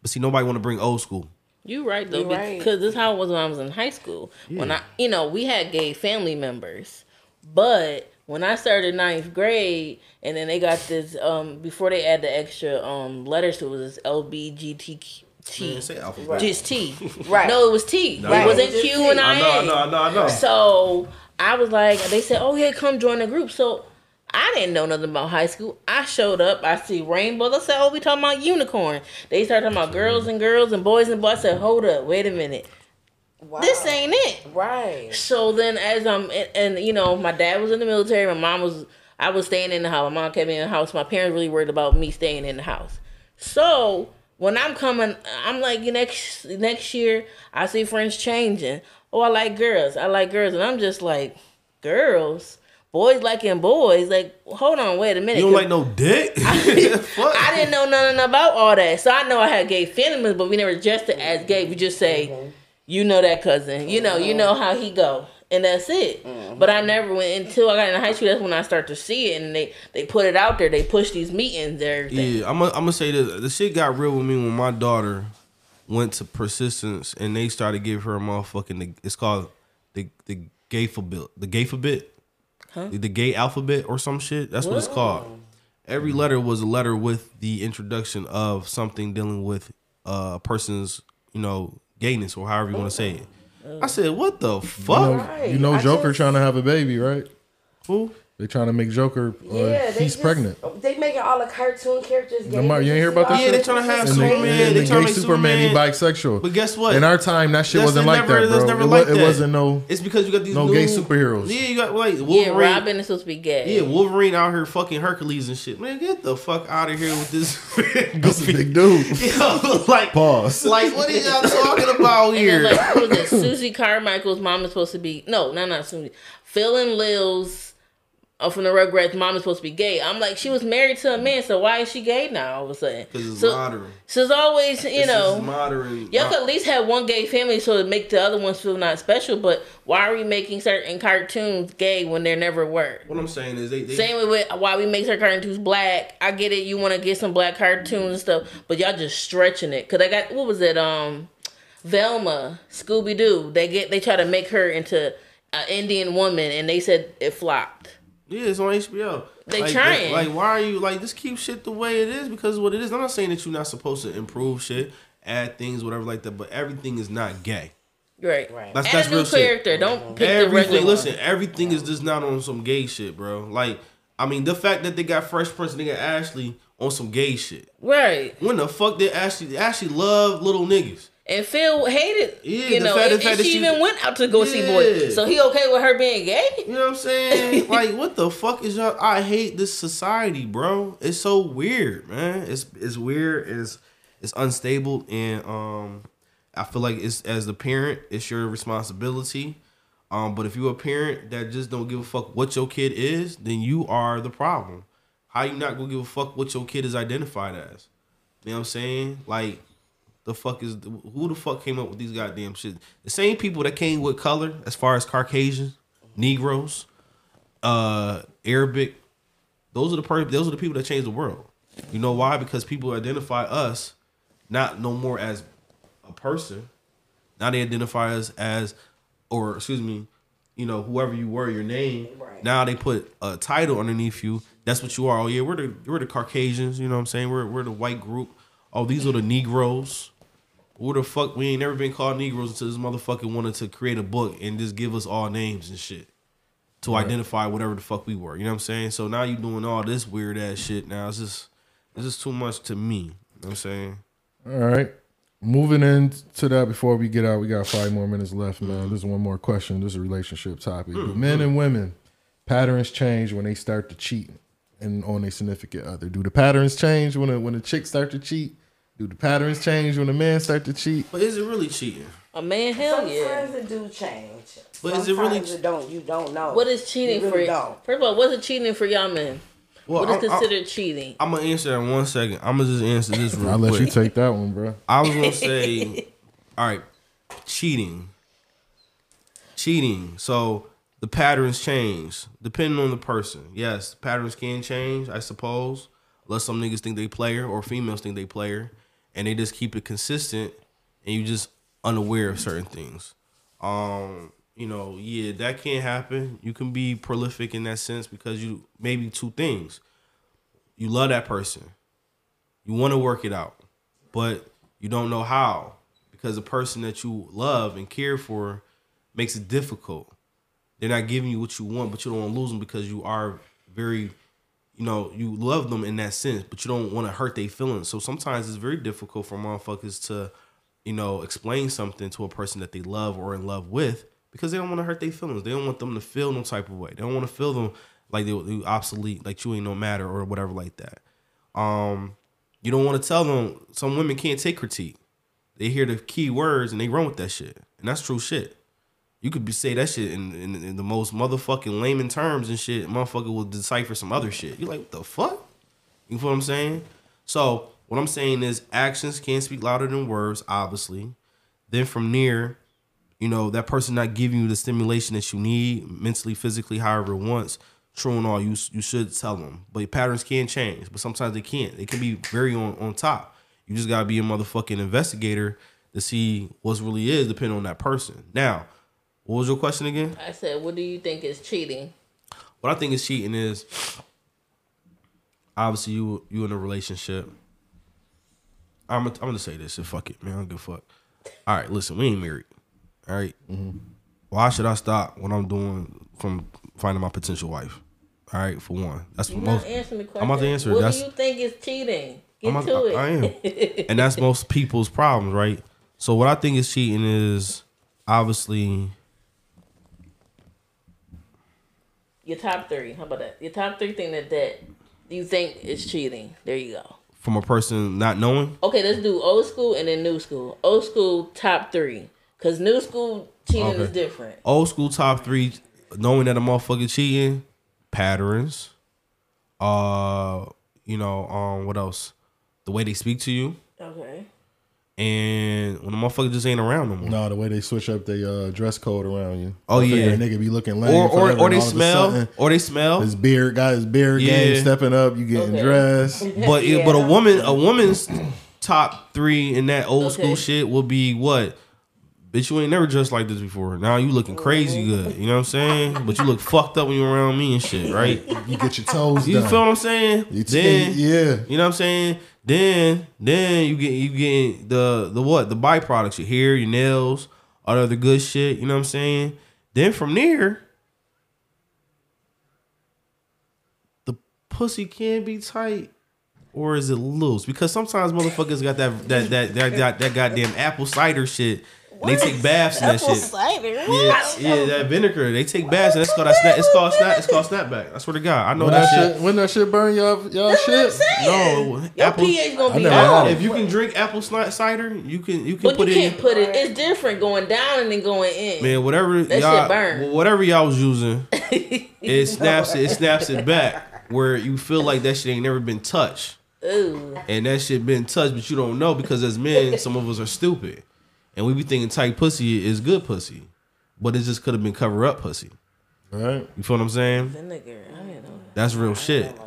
But see, nobody wanna bring old school. You right though, You right. because this is how it was when I was in high school. When I, you know, we had gay family members, but when I started ninth grade, and then they got this um before they add the extra um letters to it, it was LBGTQ. Man, say alphabet. Just T. Right. No, it was T. No, it no. wasn't Q and I. I know, I know, I know, I know. So I was like, they said, "Oh yeah, come join the group." So I didn't know nothing about high school. I showed up. I see rainbows. I said, "Oh, we talking about unicorn." They started talking about girls and girls and boys and boys. I said, "Hold up, wait a minute. Wow. This ain't it." right. So then, as I'm, and, and you know, my dad was in the military. My mom was, I was staying in the house. My mom kept me in the house. My parents really worried about me staying in the house. So when I'm coming, I'm like next next year. I see friends changing. Oh, I like girls. I like girls, and I'm just like, girls, boys liking boys. Like, hold on, wait a minute. You don't 'cause like no dick? Fuck. I didn't know nothing about all that. So I know I had gay feelings, but we never addressed it as gay. We just say, mm-hmm. You know that cousin. You know, you mm-hmm. know how he go. And that's it. Mm-hmm. But I never went until I got in high school. That's when I start to see it, and they they put it out there. They push these meetings. and Everything. Yeah, I'm gonna I'm gonna say this. The shit got real with me when my daughter went to persistence and they started giving her a motherfucking. It's called the the gay alphabet. The gay alphabet. Huh? The, the gay alphabet or some shit. That's what it's called. Every mm-hmm. letter was a letter with the introduction of something dealing with uh, a person's, you know, gayness or however you want to say it. I said, "What the You fuck?" know, you know Joker trying to have a baby, right? Who? They trying to make Joker. Uh, Yeah, they he's just- pregnant. They making all the cartoon characters gay. Lamar, you ain't hear about that Yeah, shit? they trying to have And the- Superman. and They the trying to gay make Superman, he Superman. bisexual. But guess what? In our time, that shit That's wasn't like never- that, that's bro. never it, like wa- it that. wasn't no. It's because you got these no new, gay superheroes. Yeah, you got like Yeah, Wolverine. Robin is supposed to be gay. Yeah, Wolverine out here fucking Hercules and shit. Man, get the fuck out of here with this. That's a big dude. Yo, like, Pause. like, what are y'all talking about here? then, like, what was it? Susie Carmichael's mom is supposed to be no, no, not Susie. Phil and Lil's uh, from the Rugrats mom is supposed to be gay. I'm like, she was married to a man, so why is she gay now? All of a sudden, Because it's so, modern. So it's always, you know, modern. y'all could at least have one gay family so to make the other ones feel not special. But why are we making certain cartoons gay when there never were? What I'm saying is they, they Same way with why we make certain cartoons black. I get it. You want to get some black cartoons and stuff, but y'all just stretching it. Cause I got what was it? Um, Velma, Scooby Doo. They get they try to make her into an Indian woman, and they said it flopped. Yeah, it's on HBO. They like, trying. Like, why are you like just keep shit the way it is because what it is? I'm not saying that you're not supposed to improve shit, add things, whatever like that, but everything is not gay. Right, right. That's Add that's a new real shit. character. Don't pick the everything. regular. one. Listen, everything is just not on some gay shit, bro. Like, I mean, the fact that they got Fresh Prince and they got Ashley on some gay shit. Right. When the fuck did Ashley Ashley love little niggas? And Phil hated, Yeah, you know, fact- and, and she, she- even went out to go see Yeah. boy. So he okay with her being gay? You know what I'm saying? like, what the fuck is y'all? I hate this society, bro. It's so weird, man. It's it's weird. It's it's unstable, and um, I feel like it's as the parent, it's your responsibility. Um, but if you're a parent that just don't give a fuck what your kid is, then you are the problem. How you not gonna give a fuck what your kid is identified as? You know what I'm saying? Like, the fuck is who the fuck came up with these goddamn shit? The same people that came with color, as far as Caucasians, Negroes, uh, Arabic. Those are the per- those are the people that changed the world. You know why? Because people identify us not no more as a person. Now they identify us as, or excuse me, you know, whoever you were, your name. Now they put a title underneath you. That's what you are. Oh yeah, we're the we're the Caucasians. You know what I'm saying? We're we're the white group. Oh, these are the Negroes. Who the fuck? We ain't never been called Negroes until this motherfucker wanted to create a book and just give us all names and shit to Right. identify whatever the fuck we were. You know what I'm saying? So now you doing all this weird ass shit. Now it's just it's just too much to me. You know what I'm saying? All right. Moving into that before we get out, we got five more minutes left, man. This is one more question. This is a relationship topic. Mm, Do men and women patterns change when they start to cheat and on a significant other? Do the patterns change when a, when a chick start to cheat? Do the patterns change when a man start to cheat? But is it really cheating? A man, hell yeah. Sometimes it do change. But is it really Sometimes it don't. You don't know. What is cheating You for really you? don't. First of all, what's it cheating for y'all men? Well, what is I'm- I'm- considered cheating? I'm gonna answer that in one second. I'm gonna just answer this real I'll quick. let you take that one, bro. I was gonna say, all right, cheating, cheating. So the patterns change depending on the person. Yes, patterns can change, I suppose. Unless some niggas think they player or females think they player, and they just keep it consistent, and you just unaware of certain things. Um, you know, yeah, that can't happen. You can be prolific in that sense because you maybe two things. You love that person. You want to work it out, but you don't know how because the person that you love and care for makes it difficult. They're not giving you what you want, but you don't want to lose them because you are very, you know, you love them in that sense, but you don't want to hurt their feelings. So sometimes it's very difficult for motherfuckers to, you know, explain something to a person that they love or in love with because they don't want to hurt their feelings. They don't want them to feel no type of way. They don't want to feel them like they, they obsolete, like you ain't no matter or whatever like that. Um, you don't want to tell them some women can't take critique. They hear the key words and they run with that shit, and that's true shit. You could be say that shit in, in, in the most motherfucking layman terms and shit. Motherfucker will decipher some other shit. You're like what the fuck? You feel what I'm saying? So what I'm saying is actions can't speak louder than words, obviously. Then from there, you know that person not giving you the stimulation that you need mentally, physically, however it wants. True and all, you you should tell them. But patterns can change, but sometimes they can't. They can be very on on top. You just gotta be a motherfucking investigator to see what's really is, depending on that person. Now, what was your question again? I said, what do you think is cheating? What I think is cheating is obviously you you in a relationship. I'm gonna, I'm gonna say this and fuck it, man. I don't give a fuck. All right, listen, we ain't married. All right? Mm-hmm. Why should I stop what I'm doing from finding my potential wife? All right, for one, that's You're most. not answering the question. I'm about to answer. it. What That's do you think is cheating? Get I'm to about- it. I am, and that's most people's problems, right? So what I think is cheating is obviously Your top three. How about that? Your top three thing that that you think is cheating. There you go. from a person not knowing. Okay, let's do old school and then new school. Old school top three, cause new school cheating is different. Old school top three, knowing that a motherfucker cheating, patterns. Uh, you know, um, what else? The way they speak to you, Okay. And when the motherfucker just ain't around no more. No, the way they switch up the uh, dress code around you. Oh, I figure yeah. a nigga be looking lame, Or or, forever, or they all of a smell, sudden, or they smell. His beard got his beard Yeah. game stepping up. You getting Okay. dressed. But it, but a woman, a woman's top three in that old Okay. school shit will be what? Bitch, you ain't never dressed like this before. Now you looking crazy good. You know what I'm saying? But you look fucked up when you're around me and shit, right? You get your toes You done. feel what I'm saying? You t- then yeah. you know what I'm saying. Then then you get you get the the what the byproducts your hair your nails all the other good shit. You know what I'm saying. Then from there, the pussy can be tight. Or is it loose? Because sometimes motherfuckers got that that that that, that, that goddamn apple cider shit. And they take baths in that shit. cider. Yeah, yeah, that vinegar. They take baths and it's called that snap. It's called snap. It's called snapback. I swear to God, I know When that, that shit. shit, when that shit burn y'all, y'all shit. No, Your apple. pH gonna be never off. If you can drink apple cider, you can you can But put you it in. can't put it. It's different going down and then going in. Man, whatever That y'all, burn. whatever y'all was using, it snaps it, it snaps it back where you feel like that shit ain't never been touched, Ooh. and that shit been touched, but you don't know because as men, some of us are stupid, and we be thinking tight pussy is good pussy, but it just could have been cover up pussy. Right. You feel what I'm saying? Vinegar. I didn't know That's real shit.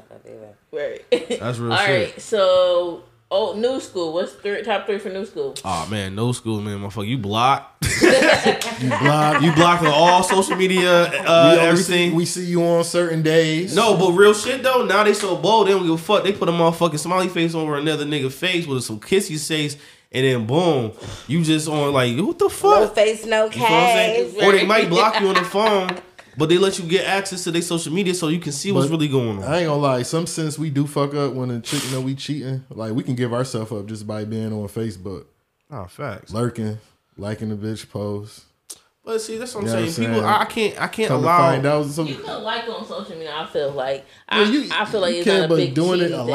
Right. That's real All shit. right. So, oh, new school. What's three, top three for new school? Oh man, no school, man, motherfucker. You blocked. You block. You blocked on all social media, uh, only everything. See, we see you on certain days. No, but real shit though. Now they so bold, they don't give a fuck. They put a motherfucking smiley face over another nigga face with some kissy face, and then boom, you just on like what the fuck? No fuck? face, no You feel what I'm saying? case. Or they might block you on the phone, but they let you get access to their social media so you can see what's But really going on. I ain't gonna lie. Some sense we do fuck up when a chick know we cheating. Like we can give ourselves up just by being on Facebook, Oh, facts. lurking, liking the bitch post. But see, that's what I'm Yeah, saying. I'm saying. People, I I can't, I can't Come to allow. find out some. You can like on social media. I feel like I, Yeah, you- I feel like you it's can, not a but big doing it cheating a thing.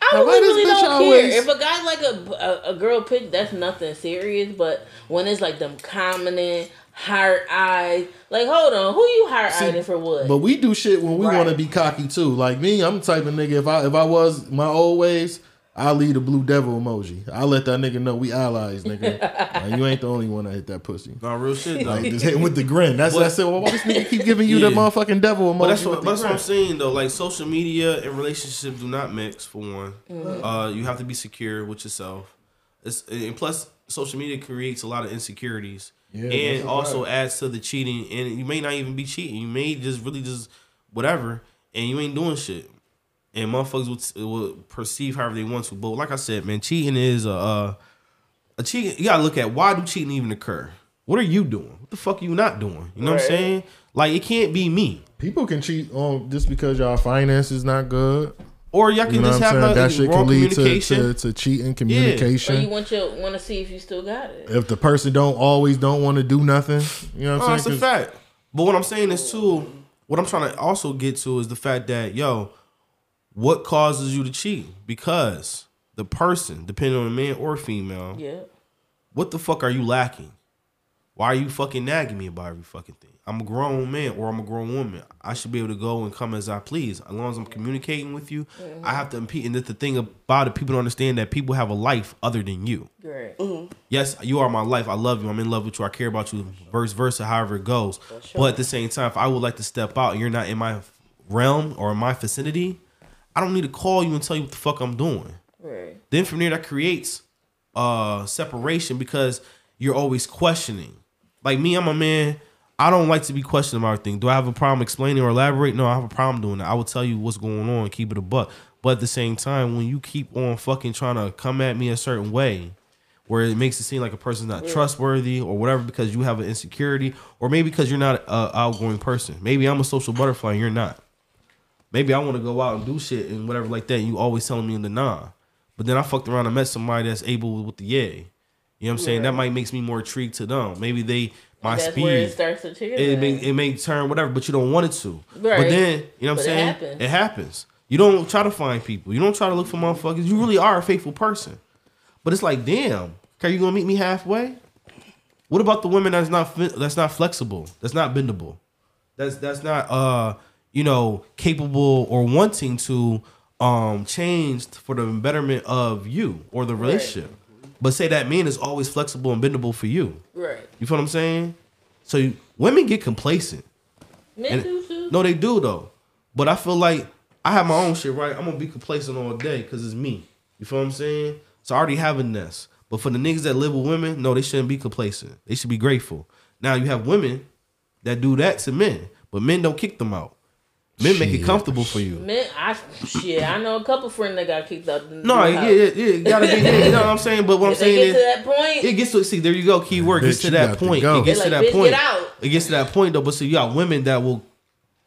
I Now, really, don't always- care. If a guy like a, a a girl pic, that's nothing serious. But when it's like them commenting, heart eyes, like hold on, who you heart eyeing for what? But we do shit when we Right. want to be cocky too. Like me, I'm the type of nigga. If I if I was my old ways, I leave the blue devil emoji. I let that nigga know we allies, nigga. Like, you ain't the only one that hit that pussy. No real shit though. Like just hitting with the grin. That's But- what I said. Well, why this nigga keep giving you the motherfucking devil emoji? But that's what, that's what I'm saying though. Like social media and relationships do not mix. For one, Mm-hmm. uh, you have to be secure with yourself. It's, and plus, social media creates a lot of insecurities, Yeah, and also fact. adds to the cheating. And you may not even be cheating. You may just really just whatever, and you ain't doing shit. And motherfuckers will, will perceive however they want to. But like I said, man, cheating is a uh, a cheating. You gotta look at why do cheating even occur? What are you doing? What the fuck are you not doing? You know what I'm saying? Like it can't be me. People can cheat on just because y'all finances not good. Or y'all can You know just what I'm have saying? That shit can lead to, to, to cheating or you communication. want your want to see if you still got it. if the person don't always don't want to do nothing, you know what Oh, I'm saying? That's a fact. But what I'm saying is too. What I'm trying to also get to is the fact that yo, what causes you to cheat? Because the person, depending on the man or female, Yeah. what the fuck are you lacking? Why are you fucking nagging me about every fucking thing? I'm a grown man or I'm a grown woman. I should be able to go and come as I please. As long as I'm communicating with you, I have to impede. And that's the thing about it, people don't understand that people have a life other than you. Great. Mm-hmm. yes, you are my life. I love you. I'm in love with you. I care about you. Vice versa, however it goes. But at the same time, if I would like to step out and you're not in my realm or in my vicinity, I don't need to call you and tell you what the fuck I'm doing. Right. Then from there, that creates uh separation because you're always questioning. Like me, I'm a man. I don't like to be questioned about everything. Do I have a problem explaining or elaborate? No, I have a problem doing that. I will tell you what's going on, keep it a buck. But at the same time, when you keep on fucking trying to come at me a certain way, where it makes it seem like a person's not trustworthy or whatever because you have an insecurity, or maybe because you're not an outgoing person. Maybe I'm a social butterfly and you're not. Maybe I want to go out and do shit and whatever like that. And you always telling me in the nah. But then I fucked around and met somebody that's able with the yay. You know what I'm saying? That might makes me more intrigued to them. Maybe they my That's speed. it starts to trigger. it may it may turn whatever, but you don't want it to. But then you know what I'm But it saying? happens. It happens. You don't try to find people. You don't try to look for motherfuckers. You really are a faithful person. But it's like, damn, are you gonna meet me halfway? What about the women that's not that's not flexible? That's not bendable. That's that's not uh you know capable or wanting to um change for the betterment of you or the relationship. But say that man is always flexible and bendable for you. right. You feel what I'm saying? So you, women get complacent. Men And- do too. No, they do though. But I feel like I have my own shit right. I'm gonna be complacent all day because it's me. You feel what I'm saying? So I already have a nest. But for the niggas that live with women, no, they shouldn't be complacent. They should be grateful. Now you have women that do that to men, but men don't kick them out. Men make it comfortable for you. Men, I shit. I know a couple friends that got kicked out. No, new yeah, yeah, yeah, gotta be. yeah, you know what I'm saying? But what I'm If they saying get to is, that point, it gets to see. There you go. Key word gets to that got to point. It gets They to that "Bitch, point. get out." It gets to that point though. But so you got women that will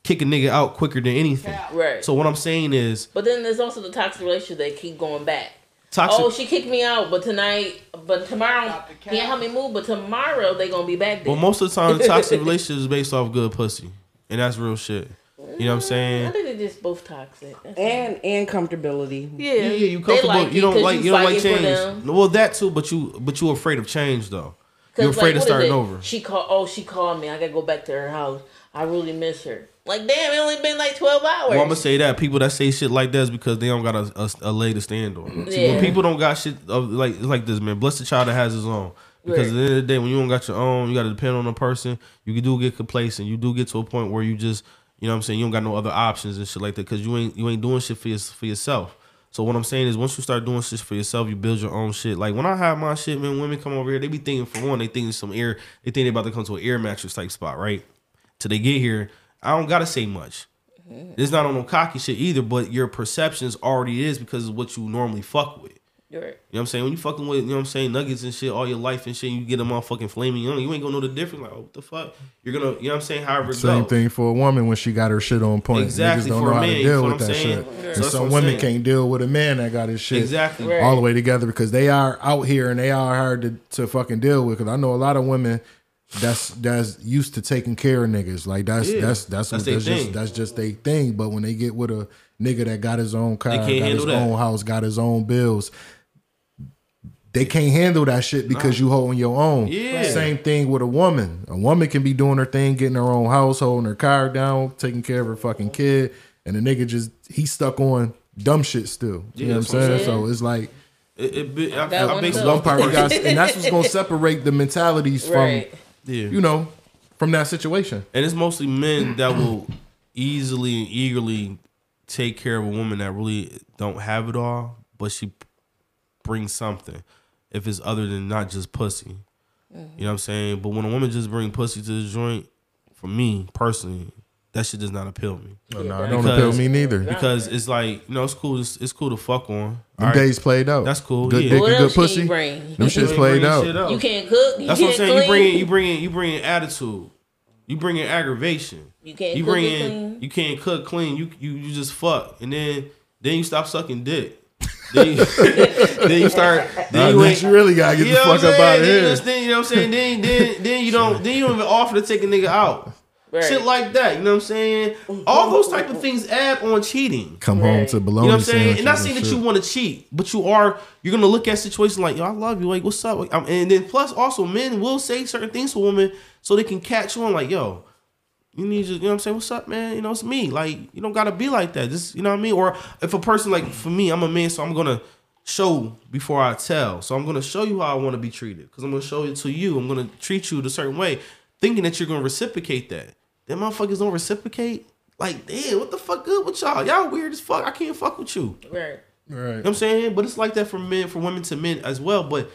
kick a nigga out quicker than anything. right. So what I'm saying is but then there's also the toxic relationship that keep going back. toxic. Oh, she kicked me out, but tonight, but tomorrow, can't help me move. But tomorrow they gonna be back there. well, most of the time, the toxic relationship is based off good pussy, and that's real shit. You know what I'm saying? I think they're just both toxic. That's And and comfortability. yeah, Yeah, yeah, you comfortable. like you don't like you don't like fighting for change. Well, that too, but you but you afraid of change though. You're afraid like, of starting over. She called. Oh, she called me. I gotta go back to her house. I really miss her. Like, damn, it only been like twelve hours. Well, I'm gonna say that people that say shit like that is because they don't got a, a, a leg to stand on. See, Yeah. when people don't got shit of, like like this, man. Bless the child that has his own. Because Right. at the end of the day, when you don't got your own, you got to depend on a person. You do get complacent. You do get to a point where you just, you know, what I'm saying, you don't got no other options and shit like that. Because you ain't you ain't doing shit for your, for yourself. So what I'm saying is, once you start doing shit for yourself, you build your own shit. Like when I have my shit, man, women come over here, they be thinking for one, they think some air, they think they about to come to an air mattress type spot, right? Till they get here, I don't gotta say much. It's not on no cocky shit either, but your perceptions already is because of what you normally fuck with. Right. You know what I'm saying? When you fucking with, you know what I'm saying, nuggets and shit all your life and shit, and you get a motherfucking filet mignon, you ain't gonna know the difference. Like, oh, what the fuck? You're gonna, you know what I'm saying? However, Same go. thing for a woman when she got her shit on point. Exactly, Niggas don't for know a how man, to deal with that saying? shit. Yeah. And So some women saying. can't deal with a man that got his shit Exactly. Right. all the way together because they are out here and they are hard to, to fucking deal with. Because I know a lot of women that's that's used to taking care of niggas. Like that's Yeah. that's that's That's that's, that's just thing. that's just they thing. But when they get with a nigga that got his own car, got his that. own house, got his own bills. They can't handle that shit because you holding your own. Yeah. Same thing with a woman. A woman can be doing her thing, getting her own house, holding her car down, taking care of her fucking kid, and the nigga just he stuck on dumb shit still. You Yeah, know what I'm that's what I'm saying? saying. So it's like It, it, be- I, That I one base too. it one part you got, and that's what's gonna separate the mentalities from Yeah. you know from that situation. And it's mostly men that will easily and eagerly take care of a woman that really don't have it all, but she brings something. If it's other than not just pussy, you know what I'm saying. But when a woman just bring pussy to the joint, for me personally, that shit does not appeal me oh, No, no, it don't appeal me neither. because it's like you know it's cool. It's, it's cool to fuck on. Them alright? days played out. That's cool, Good yeah. dick and good else can you pussy. Them shits played out. shit up. You can't cook. You That's what I'm saying. Clean. You bring you bring you bring attitude. You bring in aggravation. You can't You cook bring and in. clean. You can't cook clean. You you you just fuck, and then then you stop sucking dick. Then, you, then you start. Then Nah, you uh, ain't. you really gotta get You the know what fuck up out of here. Then you know what I'm saying. Then then then you don't then you don't even offer to take a nigga out. Right. Shit like that. You know what I'm saying? All those type of things add on cheating. Come home Right. to You know what I'm saying? sandwiches And not saying that shit. you want to cheat, but you are you're gonna look at situations like, yo, I love you, like, what's up? Like, and then plus also men will say certain things to women so they can catch on, like, yo, you need to, you know what I'm saying? What's up, man? You know, it's me. Like, you don't gotta be like that. Just you know what I mean? Or if a person like for me, I'm a man, so I'm gonna show before I tell. So I'm gonna show you how I want to be treated. Cause I'm gonna show it to you. I'm gonna treat you a certain way, thinking that you're gonna reciprocate that. Them motherfuckers don't reciprocate. Like, damn, what the fuck good with y'all? Y'all weird as fuck. I can't fuck with you. Right. Right. You know what I'm saying? But it's like that for men, for women to men as well. But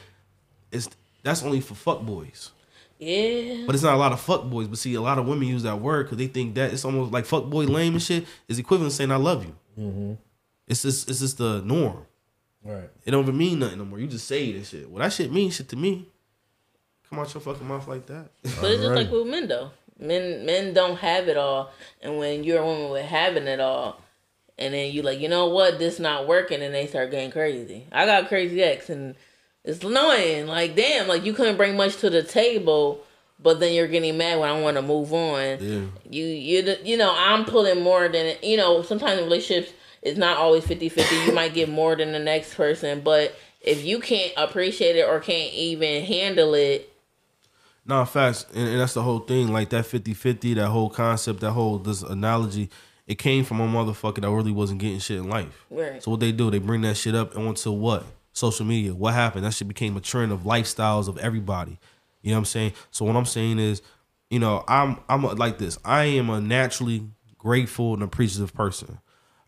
it's that's only for fuck boys. Yeah. But it's not a lot of fuck boys. But see, a lot of women use that word because they think that it's almost like fuck boy lame and shit is equivalent to saying I love you. Mm-hmm. It's just it's just the norm. Right. It don't even mean nothing no more. You just say this shit. Well, that shit means shit to me. Come out your fucking mouth like that. But it's just like with men though. Men men don't have it all, and when you're a woman with having it all, and then you like, you know what, this not working, and they start getting crazy. I got crazy ex, and it's annoying. Like damn, like you couldn't bring much to the table, but then you're getting mad when I want to move on. Yeah. You you you know I'm pulling more than you know. Sometimes in relationships it's not always 50-50. You might get more than the next person, but if you can't appreciate it or can't even handle it, No, facts. And, and that's the whole thing. Like that 50 50, that whole concept, that whole this analogy, it came from a motherfucker that really wasn't getting shit in life. Right. So what they do, they bring that shit up and onto what? Social media. What happened? That shit became a trend of lifestyles of everybody. You know what I'm saying? So what I'm saying is, you know, I'm I'm a- like this. I am a naturally grateful and appreciative person.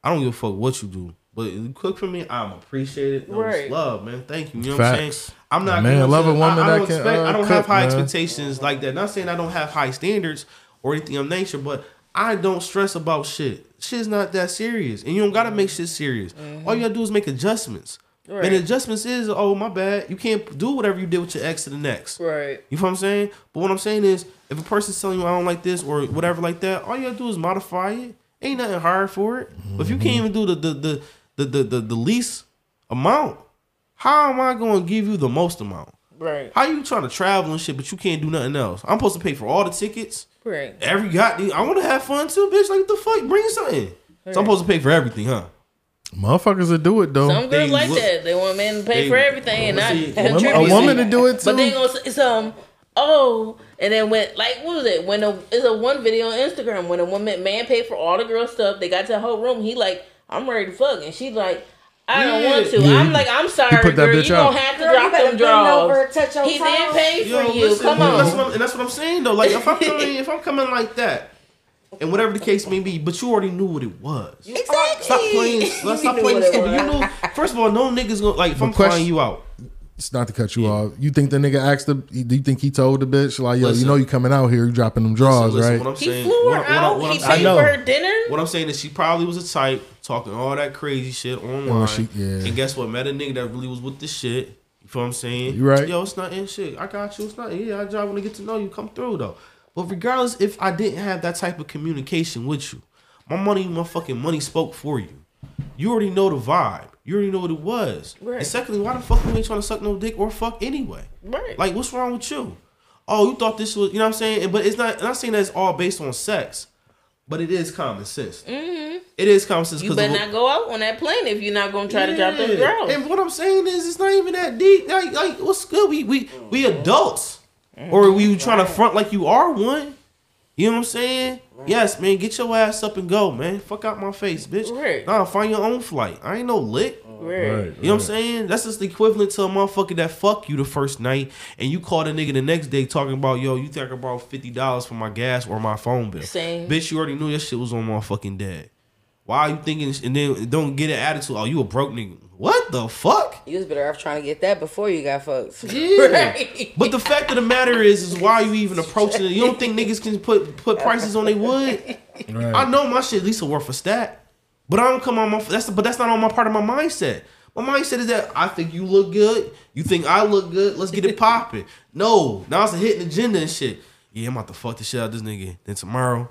I don't give a fuck what you do. But you cook for me, I'm appreciated. No, Right. love, man. Thank you. You know what I'm saying? I'm not A man going love to- a woman I, I that don't can, expect, uh, I don't have high man. expectations like that. Not saying I don't have high standards or anything of nature, but I don't stress about shit. Shit's not that serious, and you don't gotta make shit serious. All you gotta do is make adjustments. Right. And adjustments is, oh my bad, you can't do whatever you did with your ex to the next. right. You know what I'm saying? But what I'm saying is, if a person's telling you I don't like this or whatever like that, all you gotta do is modify it. Ain't nothing hard for it. But if you can't mm-hmm. even do the the the the the, the, the least amount, how am I gonna give you the most amount? Right. How you trying to travel and shit, but you can't do nothing else? I'm supposed to pay for all the tickets. Right. Every goddamn, I want to have fun too, bitch. Like what the fuck? Bring something. So I'm supposed to pay for everything, huh? Motherfuckers will do it though. Some girls They like look- that. They want men to pay they- for everything and not See, a woman to do it too. But they gonna say some. Um, oh, and then when like what was it? When a it's a one video on Instagram when a woman man paid for all the girl stuff, they got to the whole room. He like, I'm ready to fuck, and she's like, I don't Yeah. want to. Yeah, I'm like, I'm sorry, girl. bitch You out. gonna have to Girl, drop them bend over draws. touch your He didn't pay for Yo, you. listen, Come That's on. what I'm, and that's what I'm saying though. Like if I'm coming, if I'm coming like that, and whatever the case may be, but you already knew what it was. Exactly. Stop playing. Let's stop playing stupid. You know, first of all, no niggas gonna like if I'm question- flying you out. It's not to cut you off. You think the nigga asked the? Do you think he told the bitch like, yo, Listen. you know you coming out here, you dropping them draws, Listen, listen, right? What I'm He flew her what, I- what, I- out. what he paid for her dinner. what I'm saying is she probably was a type talking all that crazy shit oh, online. Oh, she- yeah. And guess what? Met a nigga that really was with the shit. You feel what I'm saying? You right. Yo, it's not in shit. I got you. It's not. Yeah, I just want to get to know you. Come through though. But regardless, if I didn't have that type of communication with you, my money, my fucking money spoke for you. You already know the vibe. You already know what it was. Right. And secondly, why the fuck you ain't trying to suck no dick or fuck anyway? Right. Like, what's wrong with you? Oh, you thought this was, you know what I'm saying? But it's not, I'm not saying that it's all based on sex, but it is common sense. Mm-hmm. is common sense. You better not go out on that plane if you're not gonna try to drop them Yeah. draws. And what I'm saying is, it's not even that deep. Like, like what's good? We we we adults, or we trying to front like you are one. You know what I'm saying? Yes, man. Get your ass up and go, man. Fuck out my face, bitch. Right. Nah, find your own flight. I ain't no lick. Right. You know what I'm saying? That's just the equivalent to a motherfucker that fuck you the first night and you call the nigga the next day talking about, yo, you think I borrowed fifty dollars for my gas or my phone bill. Same. Bitch, you already knew your shit was on motherfucking dead. Why are you thinking and then don't get an attitude? Oh, you a broke nigga. What the fuck? You was better off trying to get that before you got fucked. Yeah. Right. But the fact of the matter is, is why are you even approaching it? You don't think niggas can put put prices on they wood? Right. I know my shit at least a worth a stat, but I don't come on my that's but that's not on my part of my mindset. My mindset is that I think you look good, you think I look good, let's get it popping. No, now it's a hidden agenda and shit. Yeah, I'm about to fuck the shit out of this nigga. Then tomorrow,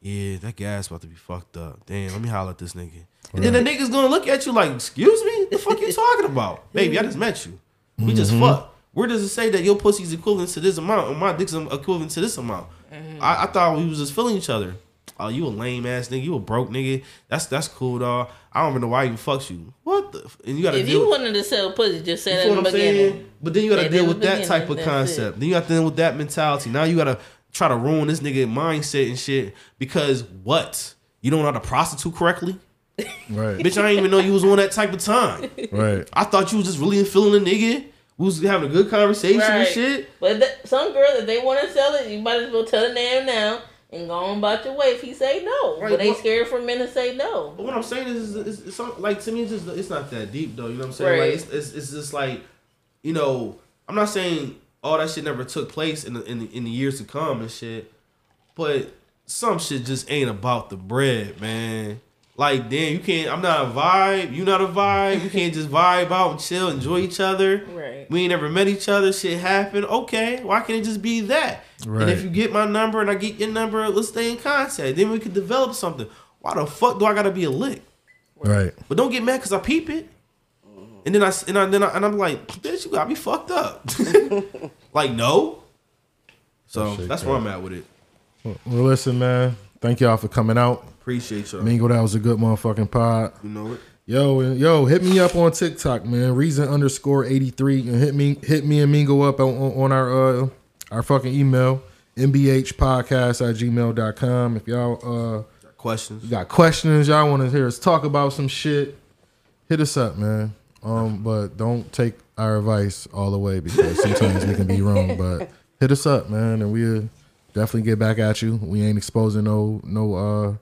yeah, that guy's about to be fucked up. Damn, let me holler at this nigga. And then the nigga's gonna look at you like, excuse me, What the fuck you talking about? Baby, I just met you. We just mm-hmm. fuck. Where does it say that your pussy's equivalent to this amount or my dick's equivalent to this amount? Mm-hmm. I, I thought we was just feeling each other. Oh, you a lame ass nigga. You a broke nigga. That's that's cool, dog. I don't even know why even fucks you. What the? f- And you gotta If deal you with, wanted to sell pussy, just say you that feel in what I'm saying? beginning. But then you gotta deal with that type of that's it. concept. Then you got to deal with that mentality. Now you gotta try to ruin this nigga mindset and shit because what? You don't know how to prostitute correctly? Right. Bitch, I didn't even know you was on that type of time. Right. I thought you was just really feeling a nigga. We was having a good conversation and shit. But th- some girl, if they want to sell it, you might as well tell the name now and go on about your way if he say no. Right, but they but- scared for men to say no. But what I'm saying is, it's, it's some- like to me, it's just it's not that deep though. You know what I'm saying? Right. Like it's, it's it's just like, you know, I'm not saying all that shit never took place in the, in the, in the years to come and shit, but some shit just ain't about the bread, man. Like, damn, you can't. I'm not a vibe. You not a vibe. You can't just vibe out and chill, enjoy each other. Right. We ain't never met each other. Shit happened. Okay, why can't it just be that? Right. And if you get my number and I get your number, let's stay in contact. Then we could develop something. Why the fuck do I gotta be a lick? Right. But don't get mad because I peep it. And then I and I then I, and I'm like, bitch, you got me fucked up. like no. So shit that's where I'm at with it. Well, listen, man. Thank y'all for coming out. Appreciate y'all. Mingo, that was a good motherfucking pod. You know it. Yo, yo, hit me up on TikTok, man. Reason underscore eighty three, and hit me, hit me and Mingo up on, on our uh our fucking email mbhpodcast at gmail.com. If y'all uh Questions. you got questions, y'all want to hear us talk about some shit, hit us up, man. Um, but don't take our advice all the way because sometimes we can be wrong. But hit us up, man, and we'll definitely get back at you. We ain't exposing no no uh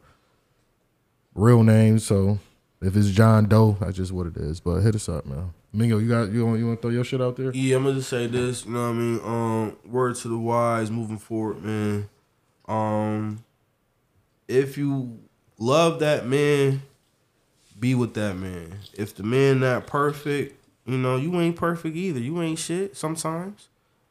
real names, so if it's John Doe, that's just what it is. But hit us up, man. Mingo, you got you want you want to throw your shit out there? Yeah, I'm gonna just say this. You know what I mean? Um, word to the wise, moving forward, man. Um, if you love that man, be with that man. If the man not perfect, you know you ain't perfect either. You ain't shit sometimes.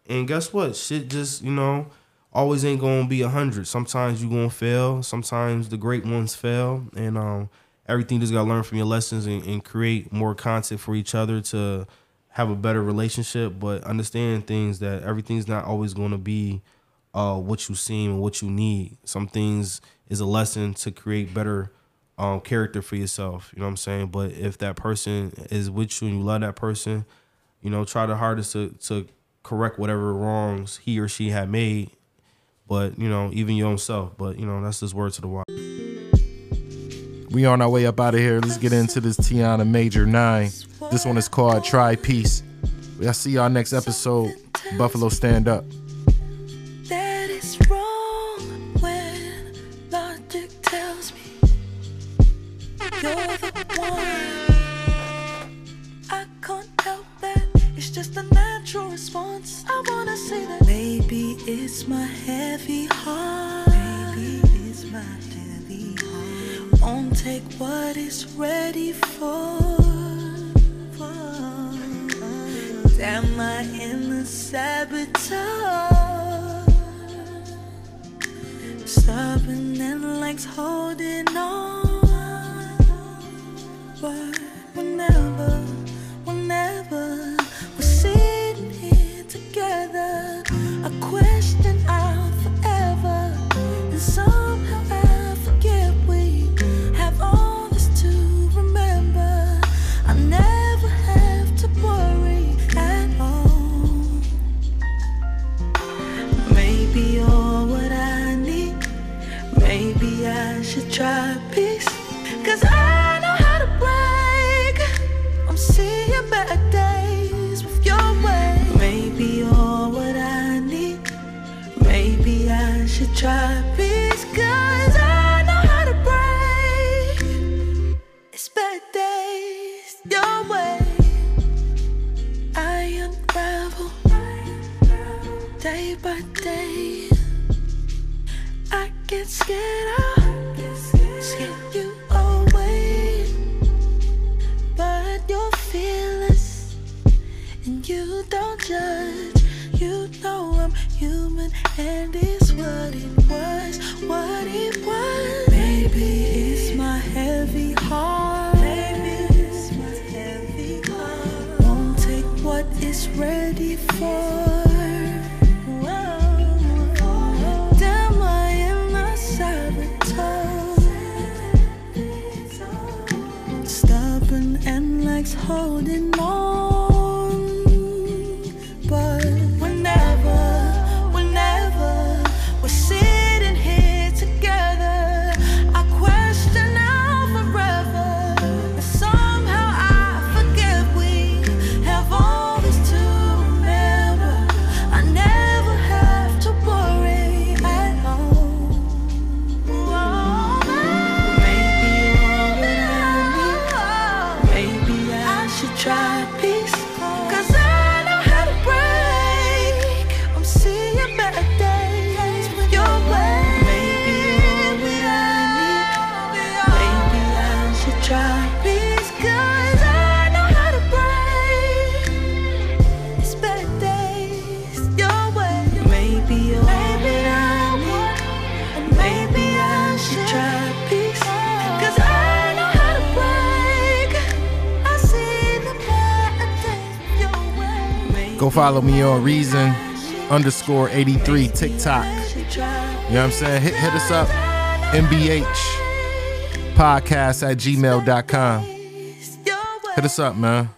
And guess what? Shit just you know always ain't gonna be a hundred. Sometimes you gonna fail. Sometimes the great ones fail, and um, everything just gotta learn from your lessons and, and create more content for each other to have a better relationship. But understand things that everything's not always gonna be uh, what you seem and what you need. Some things is a lesson to create better um, character for yourself. You know what I'm saying? But if that person is with you and you love that person, you know, try the hardest to to correct whatever wrongs he or she had made. But you know, even your own self. But you know, that's just word to the wise. We on our way up out of here. Let's get into this Tiana Major Nine. This one is called Try Peace. I'll see y'all next episode. Buffalo Stand Up. Say that maybe it's my heavy heart. Maybe it's my heavy heart. Won't take what it's ready for. Damn my inner saboteur. Stubborn and legs holding on. But whenever, whenever we're sitting here together, I question follow me on Reason underscore 83 TikTok. You know what I'm saying? Hit, hit us up. MBH podcast at gmail.com. Hit us up, man.